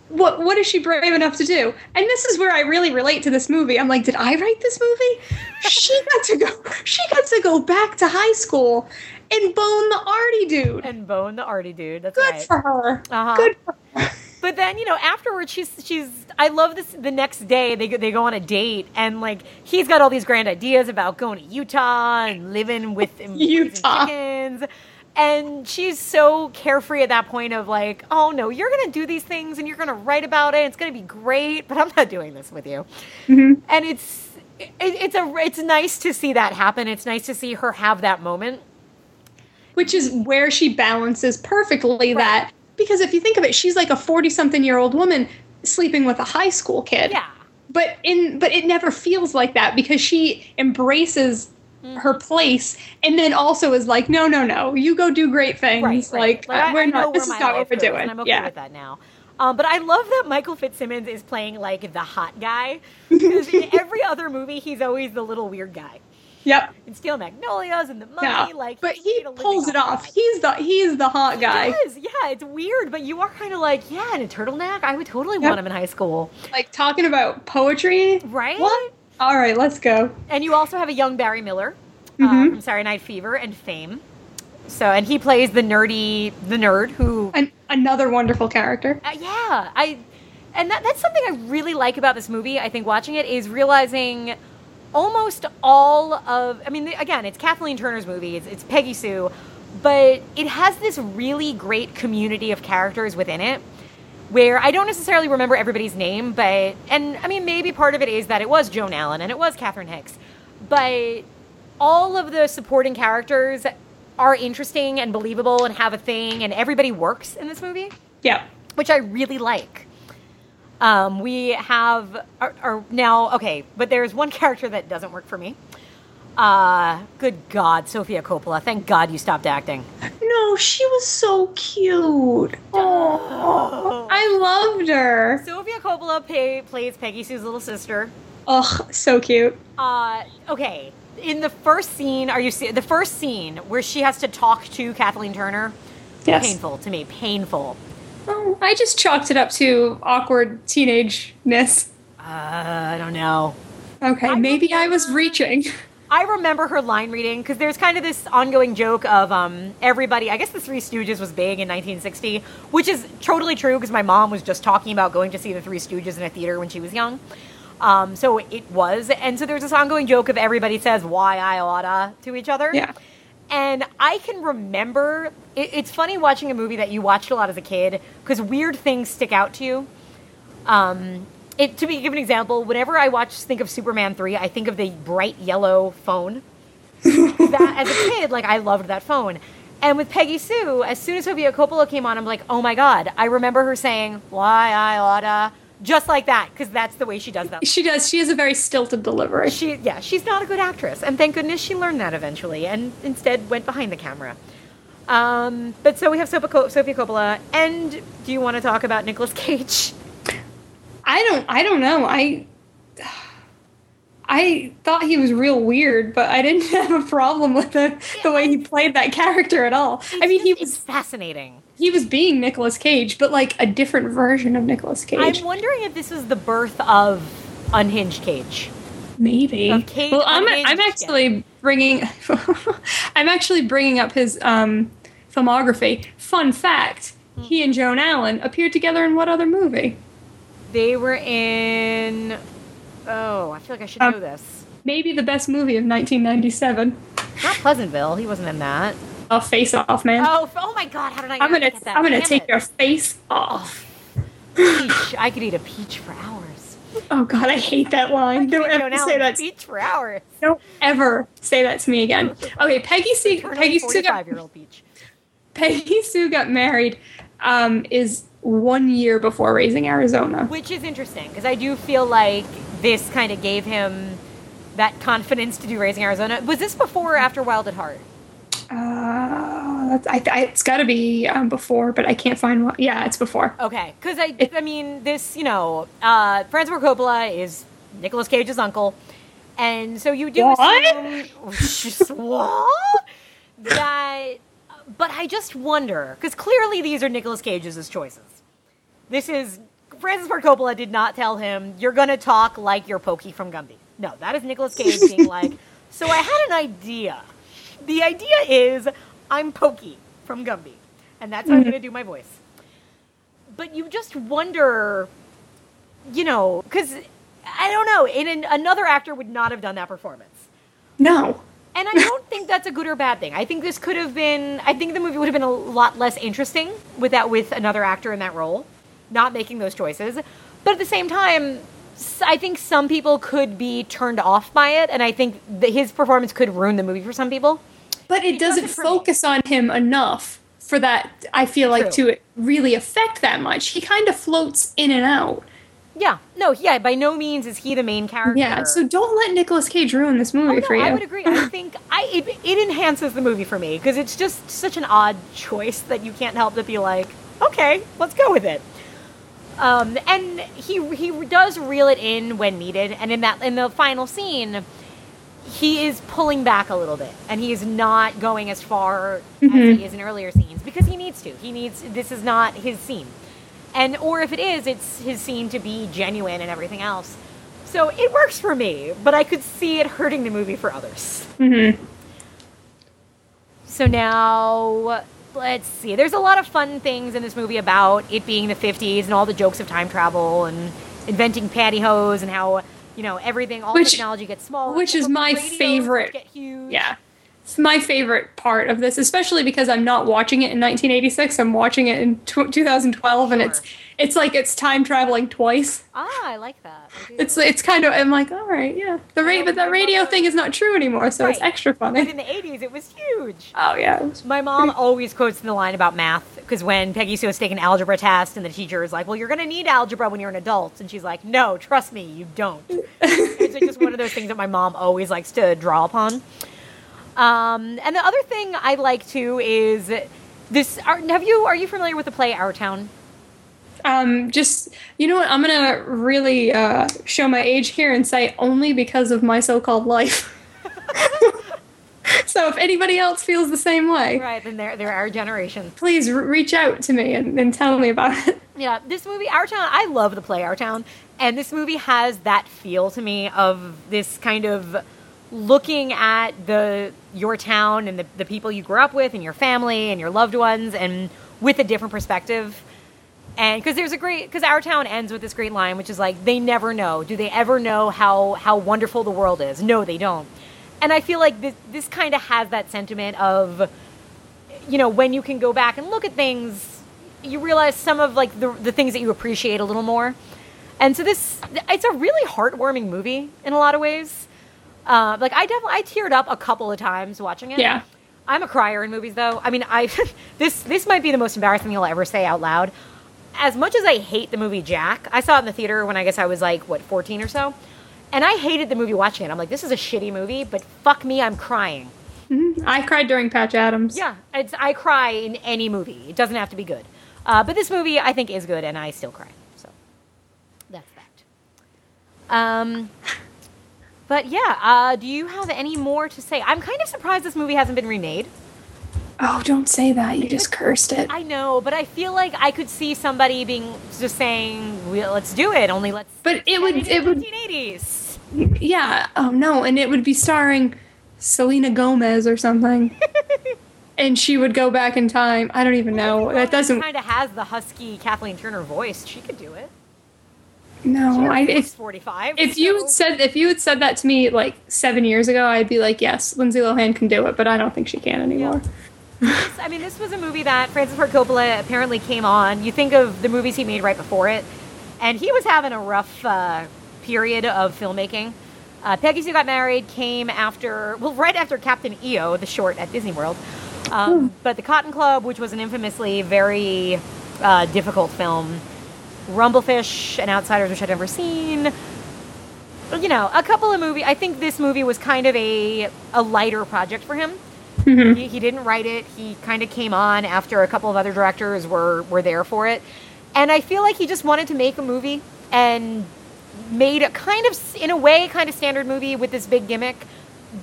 What what is she brave enough to do? And this is where I really relate to this movie. I'm like, did I write this movie? she got to go. She got to go back to high school and bone the arty dude. And Bone the arty dude. That's Good right. for her. Uh-huh. Good for her. But then, you know, afterwards, she's she's. I love this. The next day, they go, they go on a date, and like he's got all these grand ideas about going to Utah and living with Utah. chickens. And she's so carefree at that point of like, oh no, you're gonna do these things and you're gonna write about it. It's gonna be great, but I'm not doing this with you. Mm-hmm. And it's it, it's a it's nice to see that happen. It's nice to see her have that moment. Which is where she balances perfectly that because if you think of it, she's like a 40 something year old woman sleeping with a high school kid. Yeah. But in but it never feels like that because she embraces. Her place and then also is like, no, no, no, you go do great things. Right, right. Like, uh, I- we're I not. This is not what we're goes, doing. I'm okay yeah. with that now. Um, but I love that Michael Fitzsimmons is playing like the hot guy because in every other movie he's always the little weird guy. Yep. And Steel Magnolias and the Mummy, Yeah. like but he made a living pulls it off. He's the he's the hot guy. Does, yeah. It's weird, but you are kind of like, yeah, in a turtleneck, I would totally Yep. want him in high school, Like talking about poetry. right? What? All right, let's go. And you also have a young Barry Miller uh, Mhm. from Saturday Night Fever and Fame. So, and he plays the nerdy, the nerd who An- another wonderful character. Uh, yeah, I and that, that's something I really like about this movie. I think watching it is realizing almost all of. I mean, again, it's Kathleen Turner's movie. It's, it's Peggy Sue, but it has this really great community of characters within it. Where I don't necessarily remember everybody's name, but and I mean maybe part of it is that it was Joan Allen and it was Catherine Hicks, but all of the supporting characters are interesting and believable and have a thing, and everybody works in this movie, Yeah. which I really like. Um, we have are, are now okay, but there's one character that doesn't work for me. Uh, good God, Sofia Coppola. Thank God you stopped acting. She was so cute. Oh, I loved her. Sofia Coppola pay, plays Peggy Sue's little sister. Oh, so cute. Uh, okay. In the first scene, are you see the first scene where she has to talk to Kathleen Turner? Yes. Painful to me. Painful. Oh, I just chalked it up to awkward teenageness. Uh, I don't know. Okay, I maybe I was reaching. I remember her line reading because there's kind of this ongoing joke of um, everybody. I guess the Three Stooges was big in 1960, which is totally true because my mom was just talking about going to see the Three Stooges in a theater when she was young. Um, so it was, and so there's this ongoing joke of everybody says "why I oughta" to each other. Yeah. And I can remember. It, it's funny watching a movie that you watched a lot as a kid because weird things stick out to you. Um, it, to be, give an example, whenever I watch, think of Superman 3, I think of the bright yellow phone. that, as a kid, like, I loved that phone. And with Peggy Sue, as soon as Sofia Coppola came on, I'm like, oh my God. I remember her saying, why I oughta, just like that, because that's the way she does that. She does. She has a very stilted delivery. She, yeah, she's not a good actress. And thank goodness she learned that eventually and instead went behind the camera. Um, but so we have Sofia Coppola. And do you want to talk about Nicolas Cage? I don't. I don't know. I. I thought he was real weird, but I didn't have a problem with the, the way he played that character at all. I mean, he was fascinating. he was being Nicolas Cage, but like a different version of Nicolas Cage. I'm wondering if this was the birth of Unhinged Cage. Maybe. Of Cage well, I'm I'm actually bringing I'm actually bringing up his um, filmography. Fun fact: Hmm. he and Joan Allen appeared together in what other movie? They were in. Oh, I feel like I should Um, know this. Maybe the best movie of 1997. Not Pleasantville. He wasn't in that. Oh, Face Off, man. Oh, oh my God! How did I? I'm gonna that? I'm gonna Damn take it. your face off. peach. I could eat a peach for hours. Oh God, I hate that line. Don't ever say that. Peach for hours. Don't ever say that to me again. Okay, Peggy Sue. Peggy Sue got 45 year old peach. Peggy Sue got married. Um, is one year before Raising Arizona. Which is interesting because I do feel like this kind of gave him that confidence to do Raising Arizona. Was this before or after Wild at Heart? Uh, that's, I, I, it's got to be um, before, but I can't find what. Yeah, it's before. Okay, because I, It- I mean, this, you know, uh, Francis Ford Coppola is Nicolas Cage's uncle, and so you do What? assume what? that. But I just wonder because clearly these are Nicolas Cage's choices. This is Francis Ford Coppola did not tell him you're gonna talk like you're Pokey from Gumby. No, that is Nicolas Cage being like. So I had an idea. The idea is I'm Pokey from Gumby, and that's how I'm mm-hmm. gonna do my voice but you just wonder, you know, because I don't know, in an, another actor would not have done that performance. No. And I don't think that's a good or bad thing. I think this could have been. I think the movie would have been a lot less interesting with that with another actor in that role, not making those choices. But at the same time, I think some people could be turned off by it, and I think that his performance could ruin the movie for some people. But it It doesn't doesn't for me. focus on him enough for that, I feel like, True. to really affect that much. He kind of floats in and out. Yeah, no, yeah, by no means is he the main character. Yeah, so don't let Nicolas Cage ruin this movie Oh, no, for you. I would agree. I think I it, it enhances the movie for me because it's just such an odd choice that you can't help but be like, okay, let's go with it. Um, and he he does reel it in when needed, and in that in the final scene, he is pulling back a little bit, and he is not going as far as he is in earlier scenes because he needs to. He needs this is not his scene, and or if it is, it's his scene to be genuine and everything else. So it works for me, but I could see it hurting the movie for others. Mm-hmm. So now, let's see. There's a lot of fun things in this movie about it being the 50s and all the jokes of time travel and inventing pantyhose and how, you know, everything, all Which- technology gets smaller. which is my favorite-. Yeah. It's my favorite part of this, especially because I'm not watching it in 1986. I'm watching it in tw 2012, and it's it's like it's time traveling twice. Ah, I like that. I. It's it's kind of I'm like, all right, yeah. The ra- don't but that radio thing is not true anymore, so it's Right. extra but funny. in the 80s, it was huge. Oh yeah, My mom always quotes the line about math because when Peggy Sue was taking an algebra test and the teacher is like, "Well, you're going to need algebra when you're an adult," and she's like, "No, trust me, you don't." it's like just one of those things that my mom always likes to draw upon. Um, and the other thing I like too is this. Are, have you? Are you familiar with the play Our Town? um, just you know what? I'm gonna really uh, show my age here and say only because of my so-called life. so if anybody else feels the same way, Right, then they're they're our generation. please re- reach out to me and, and tell me about it. Yeah, this movie, Our Town, I love the play Our Town, and this movie has that feel to me of this kind of looking at the your town and the, the people you grew up with and your family and your loved ones and with a different perspective. And because there's a great, because Our Town ends with this great line, which is like, they never know. Do they ever know how how wonderful the world is? No, they don't. And I feel like this this kind of has that sentiment of you know, when you can go back and look at things, you realize some of like the the things that you appreciate a little more. And so this, it's a really heartwarming movie in a lot of ways. Uh, like I definitely, I teared up a couple of times watching it. Yeah. I'm a crier in movies, though. I mean, I this this might be the most embarrassing thing I'll ever say out loud. As much as I hate the movie Jack, I saw it in the theater when I guess I was like what 14 or so, and I hated the movie watching it. I'm like, this is a shitty movie, but fuck me, I'm crying. I cried during Patch Adams. Yeah, it's, I cry in any movie. It doesn't have to be good. Uh, but this movie, I think, is good, and I still cry. So that's that. Um, but yeah, uh, do you have any more to say? I'm kind of surprised this movie hasn't been remade. Oh, don't say that. You just cursed it. I know, but I feel like I could see somebody being just saying, well, "Let's do it." Only let's. But it would- it would- 1980s. Yeah. Oh no, and it would be starring Selena Gomez or something. and she would go back in time. I don't even know. That doesn't. Kind of has the husky Kathleen Turner voice. She could do it. No, I. If, 45. if you had said if you had said that to me like seven years ago, I'd be like, yes, Lindsay Lohan can do it, but I don't think she can anymore. I mean, this was a movie that Francis Ford Coppola apparently came on. You think of the movies he made right before it, and he was having a rough uh, period of filmmaking. Uh, Peggy Sue Got Married came after, well, right after Captain EO, the short at Disney World. Um, But The Cotton Club, which was an infamously very uh, difficult film. Rumblefish and Outsiders, which I'd never seen. You know, a couple of movie. I think this movie was kind of a a lighter project for him. Mm-hmm. He, he didn't write it. He kind of came on after a couple of other directors were were there for it, and I feel like he just wanted to make a movie and made a kind of, in a way, kind of standard movie with this big gimmick,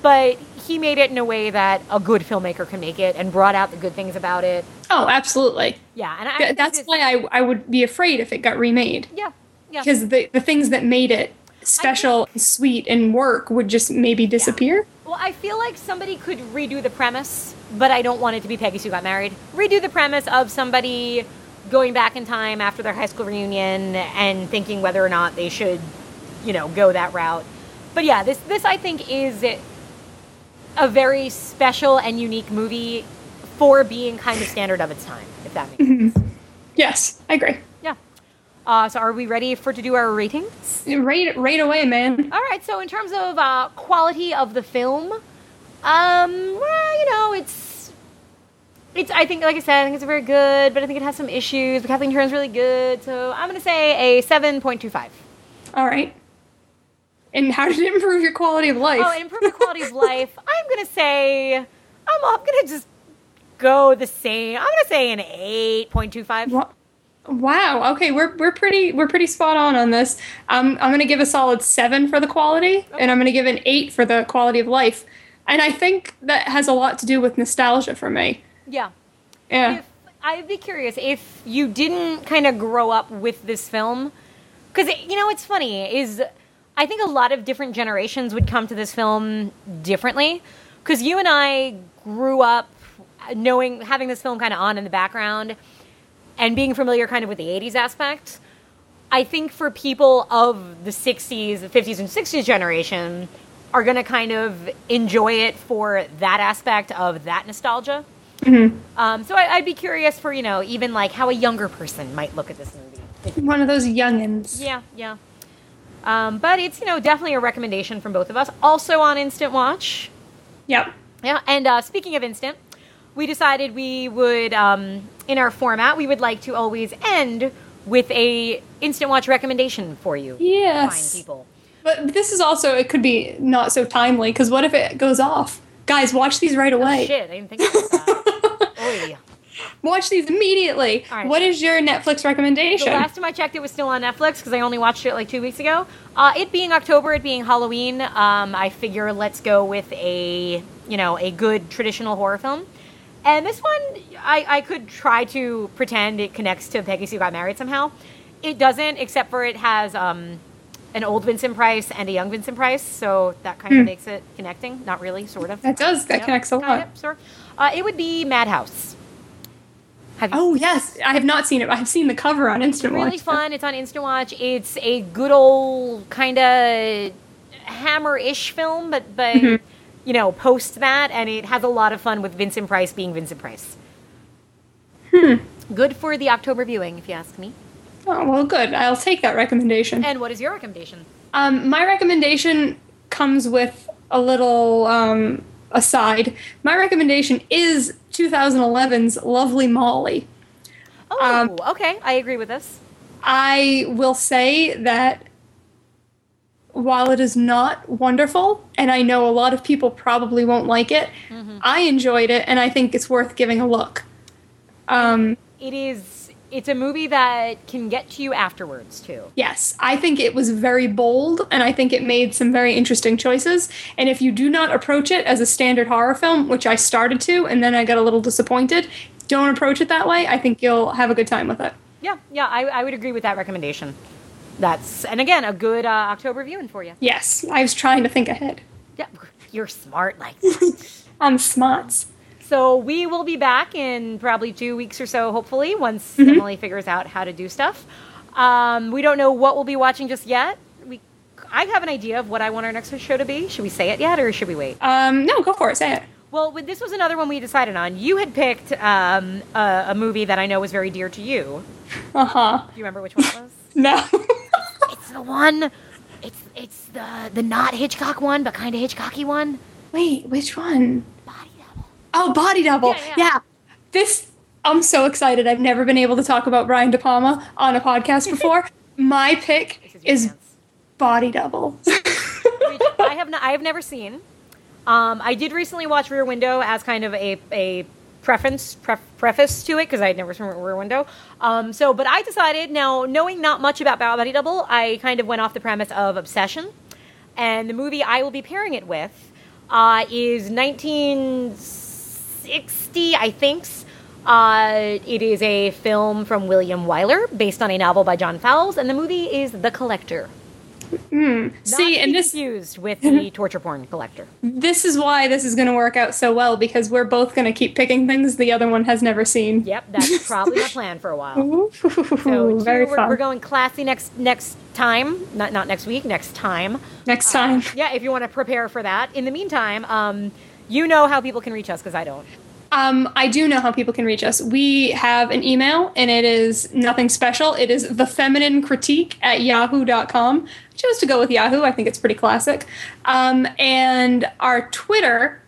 but he made it in a way that a good filmmaker can make it and brought out the good things about it. Oh, absolutely. Yeah, and I, I Th- That's why I, I would be afraid if it got remade. yeah yeah Because the, the things that made it special and sweet and work would just maybe disappear. Well, I feel like somebody could redo the premise, but I don't want it to be Peggy Sue Got Married. Redo the premise of somebody going back in time after their high school reunion and thinking whether or not they should, you know, go that route. But yeah, this this I think is a very special and unique movie for being kind of standard of its time, if that makes sense. Yes, I agree. Yeah. Uh, so are we ready for to do our ratings? Right, right away, man. All right. So in terms of uh, quality of the film, um, well, you know, it's it's. I think, like I said, I think it's very good, but I think it has some issues. But Kathleen Turner's really good, so I'm gonna say a seven point two five. All right. And how did it improve your quality of life? Oh, improve the quality of life. I'm gonna say I'm. I'm gonna just go the same. I'm gonna say an eight point two five. Wow. Okay, we're we're pretty we're pretty spot on on this. Um, I'm gonna give a solid seven for the quality, and I'm gonna give an eight for the quality of life. And I think that has a lot to do with nostalgia for me. Yeah. Yeah. if I'd be curious if you didn't kind of grow up with this film, because you know what's funny is I think a lot of different generations would come to this film differently. Because you and I grew up knowing having this film kind of on in the background and being familiar kind of with the 80s aspect. I think for people of the 60s, the 50s, and 60s generation, are going to kind of enjoy it for that aspect of that nostalgia. Mm-hmm. Um, so I, I'd be curious for you know even like how a younger person might look at this movie. One of those youngins. Yeah, yeah. Um, but it's you know definitely a recommendation from both of us. Also on Instant Watch. Yep. Yeah, and uh, speaking of instant, we decided we would, um, in our format, we would like to always end with a instant watch recommendation for you, Yes. fine people. But this is also it could be not so timely because what if it goes off? Guys, watch these right away. Oh, Shit, I didn't think about that. Oy. Watch these immediately. Right. What is your Netflix recommendation? The last time I checked, it was still on Netflix because I only watched it like two weeks ago. Uh, it being October, it being Halloween, um, I figure let's go with a you know a good traditional horror film. And this one, I, I could try to pretend it connects to Peggy Sue Got Married somehow. It doesn't, except for it has um, an old Vincent Price and a young Vincent Price, so that kind of Hmm. makes it connecting. Not really, sort of. That does. That connects a kind lot. of, sort of. Uh, it would be Madhouse. Have you Oh yes, I have not seen it. I've seen the cover on Instant Watch. It's really fun. It's on Instant Watch. It's a good old kind of hammer-ish film, but but Mhm. you know, post that, and it has a lot of fun with Vincent Price being Vincent Price. Hmm. Good for the October viewing, if you ask me. Oh well, good. I'll take that recommendation. And what is your recommendation? Um, my recommendation comes with a little um, aside. My recommendation is 2011's Lovely Molly. Oh, Um, okay, I agree with this. I will say that while it is not wonderful, and I know a lot of people probably won't like it, I enjoyed it, and I think it's worth giving a look. Um, It is. It's a movie that can get to you afterwards too. yes, I think it was very bold, and I think it made some very interesting choices. And if you do not approach it as a standard horror film, which I started to, and then I got a little disappointed, don't approach it that way. I think you'll have a good time with it. Yeah, yeah, I, I would agree with that recommendation. That's and again a good uh, October viewing for you. Yes, I was trying to think ahead. Yeah, you're smart like that. I'm smarts. So we will be back in probably two weeks or so, hopefully, once Mm-hmm. Emily figures out how to do stuff. Um, we don't know what we'll be watching just yet. We, I have an idea of what I want our next show to be. Should we say it yet, or should we wait? Um, no, go for it. Say it. Well, this was another one we decided on. You had picked um, a, a movie that I know was very dear to you. Uh huh. Do you remember which one it was? No. it's the one. It's it's the the not Hitchcock one, but kind of Hitchcocky one. Wait, which one? Oh, Body Double. Yeah, Yeah, yeah. This, I'm so excited. I've never been able to talk about Brian De Palma on a podcast before. My pick is is. Body Double. I have n- I have never seen. Um, I did recently watch Rear Window as kind of a a preference pref, preface to it because I had never seen Rear Window. Um, so, but I decided now, knowing not much about Body Double, I kind of went off the premise of Obsession, and the movie I will be pairing it with uh, is 1960, I think. Uh, it is a film from William Wyler based on a novel by John Fowles, and the movie is The Collector. Hmm. Not See, and this confused with the torture porn collector. this is why this is going to work out so well because we're both going to keep picking things the other one has never seen. Yep, that's probably my plan for a while. Ooh, So very we're, fun. we're going classy next next time, not not next week, next time. Next time. Yeah, if you want to prepare for that. In the meantime, um, you know how people can reach us because I don't. Um, I do know how people can reach us. We have an email, and it is nothing special. It is the feminine critique at yahoo.com. I chose to go with Yahoo. I think it's pretty classic. Um, and our Twitter,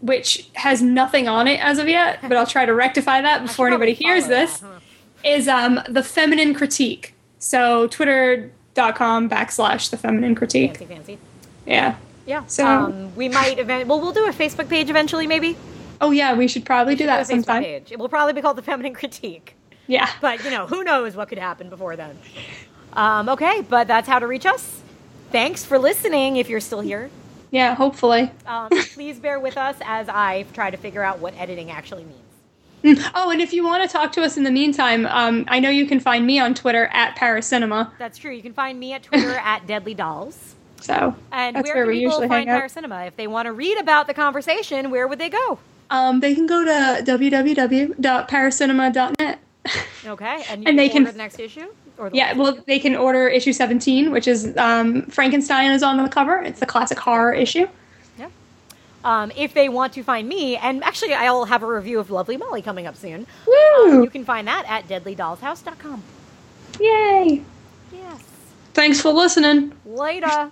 which has nothing on it as of yet, but I'll try to rectify that before anybody hears this, that, huh? is um, the feminine critique. So twitter.com backslash the feminine critique. Fancy, fancy. Yeah. Yeah. So- um, we might event. Well, we'll do a Facebook page eventually, maybe. Oh, yeah, we should probably do Do that a Facebook sometime. page. It will probably be called the Feminine Critique. Yeah. But you know, who knows what could happen before then. Um, okay, but that's how to reach us. Thanks for listening. If you're still here, Yeah, hopefully. um, please bear with us as I try to figure out what editing actually means. Oh, and if you want to talk to us in the meantime, um, I know you can find me on Twitter at Paracinema. That's true. You can find me at Twitter at Deadly Dolls. So And that's where, where we usually find hang out. Paracinema? If they want to read about the conversation, where would they go? Um, they can go to www.paracinema.net. Okay, and you And they can can- order the next issue. Or the Yeah, well, they can order issue 17, which is um, Frankenstein is on the cover. It's the classic horror issue. Yeah. Um, if they want to find me, and actually, I'll have a review of Lovely Molly coming up soon. Woo! You can find that at deadlydollshouse.com. Yay! Yes. Thanks for listening. Later.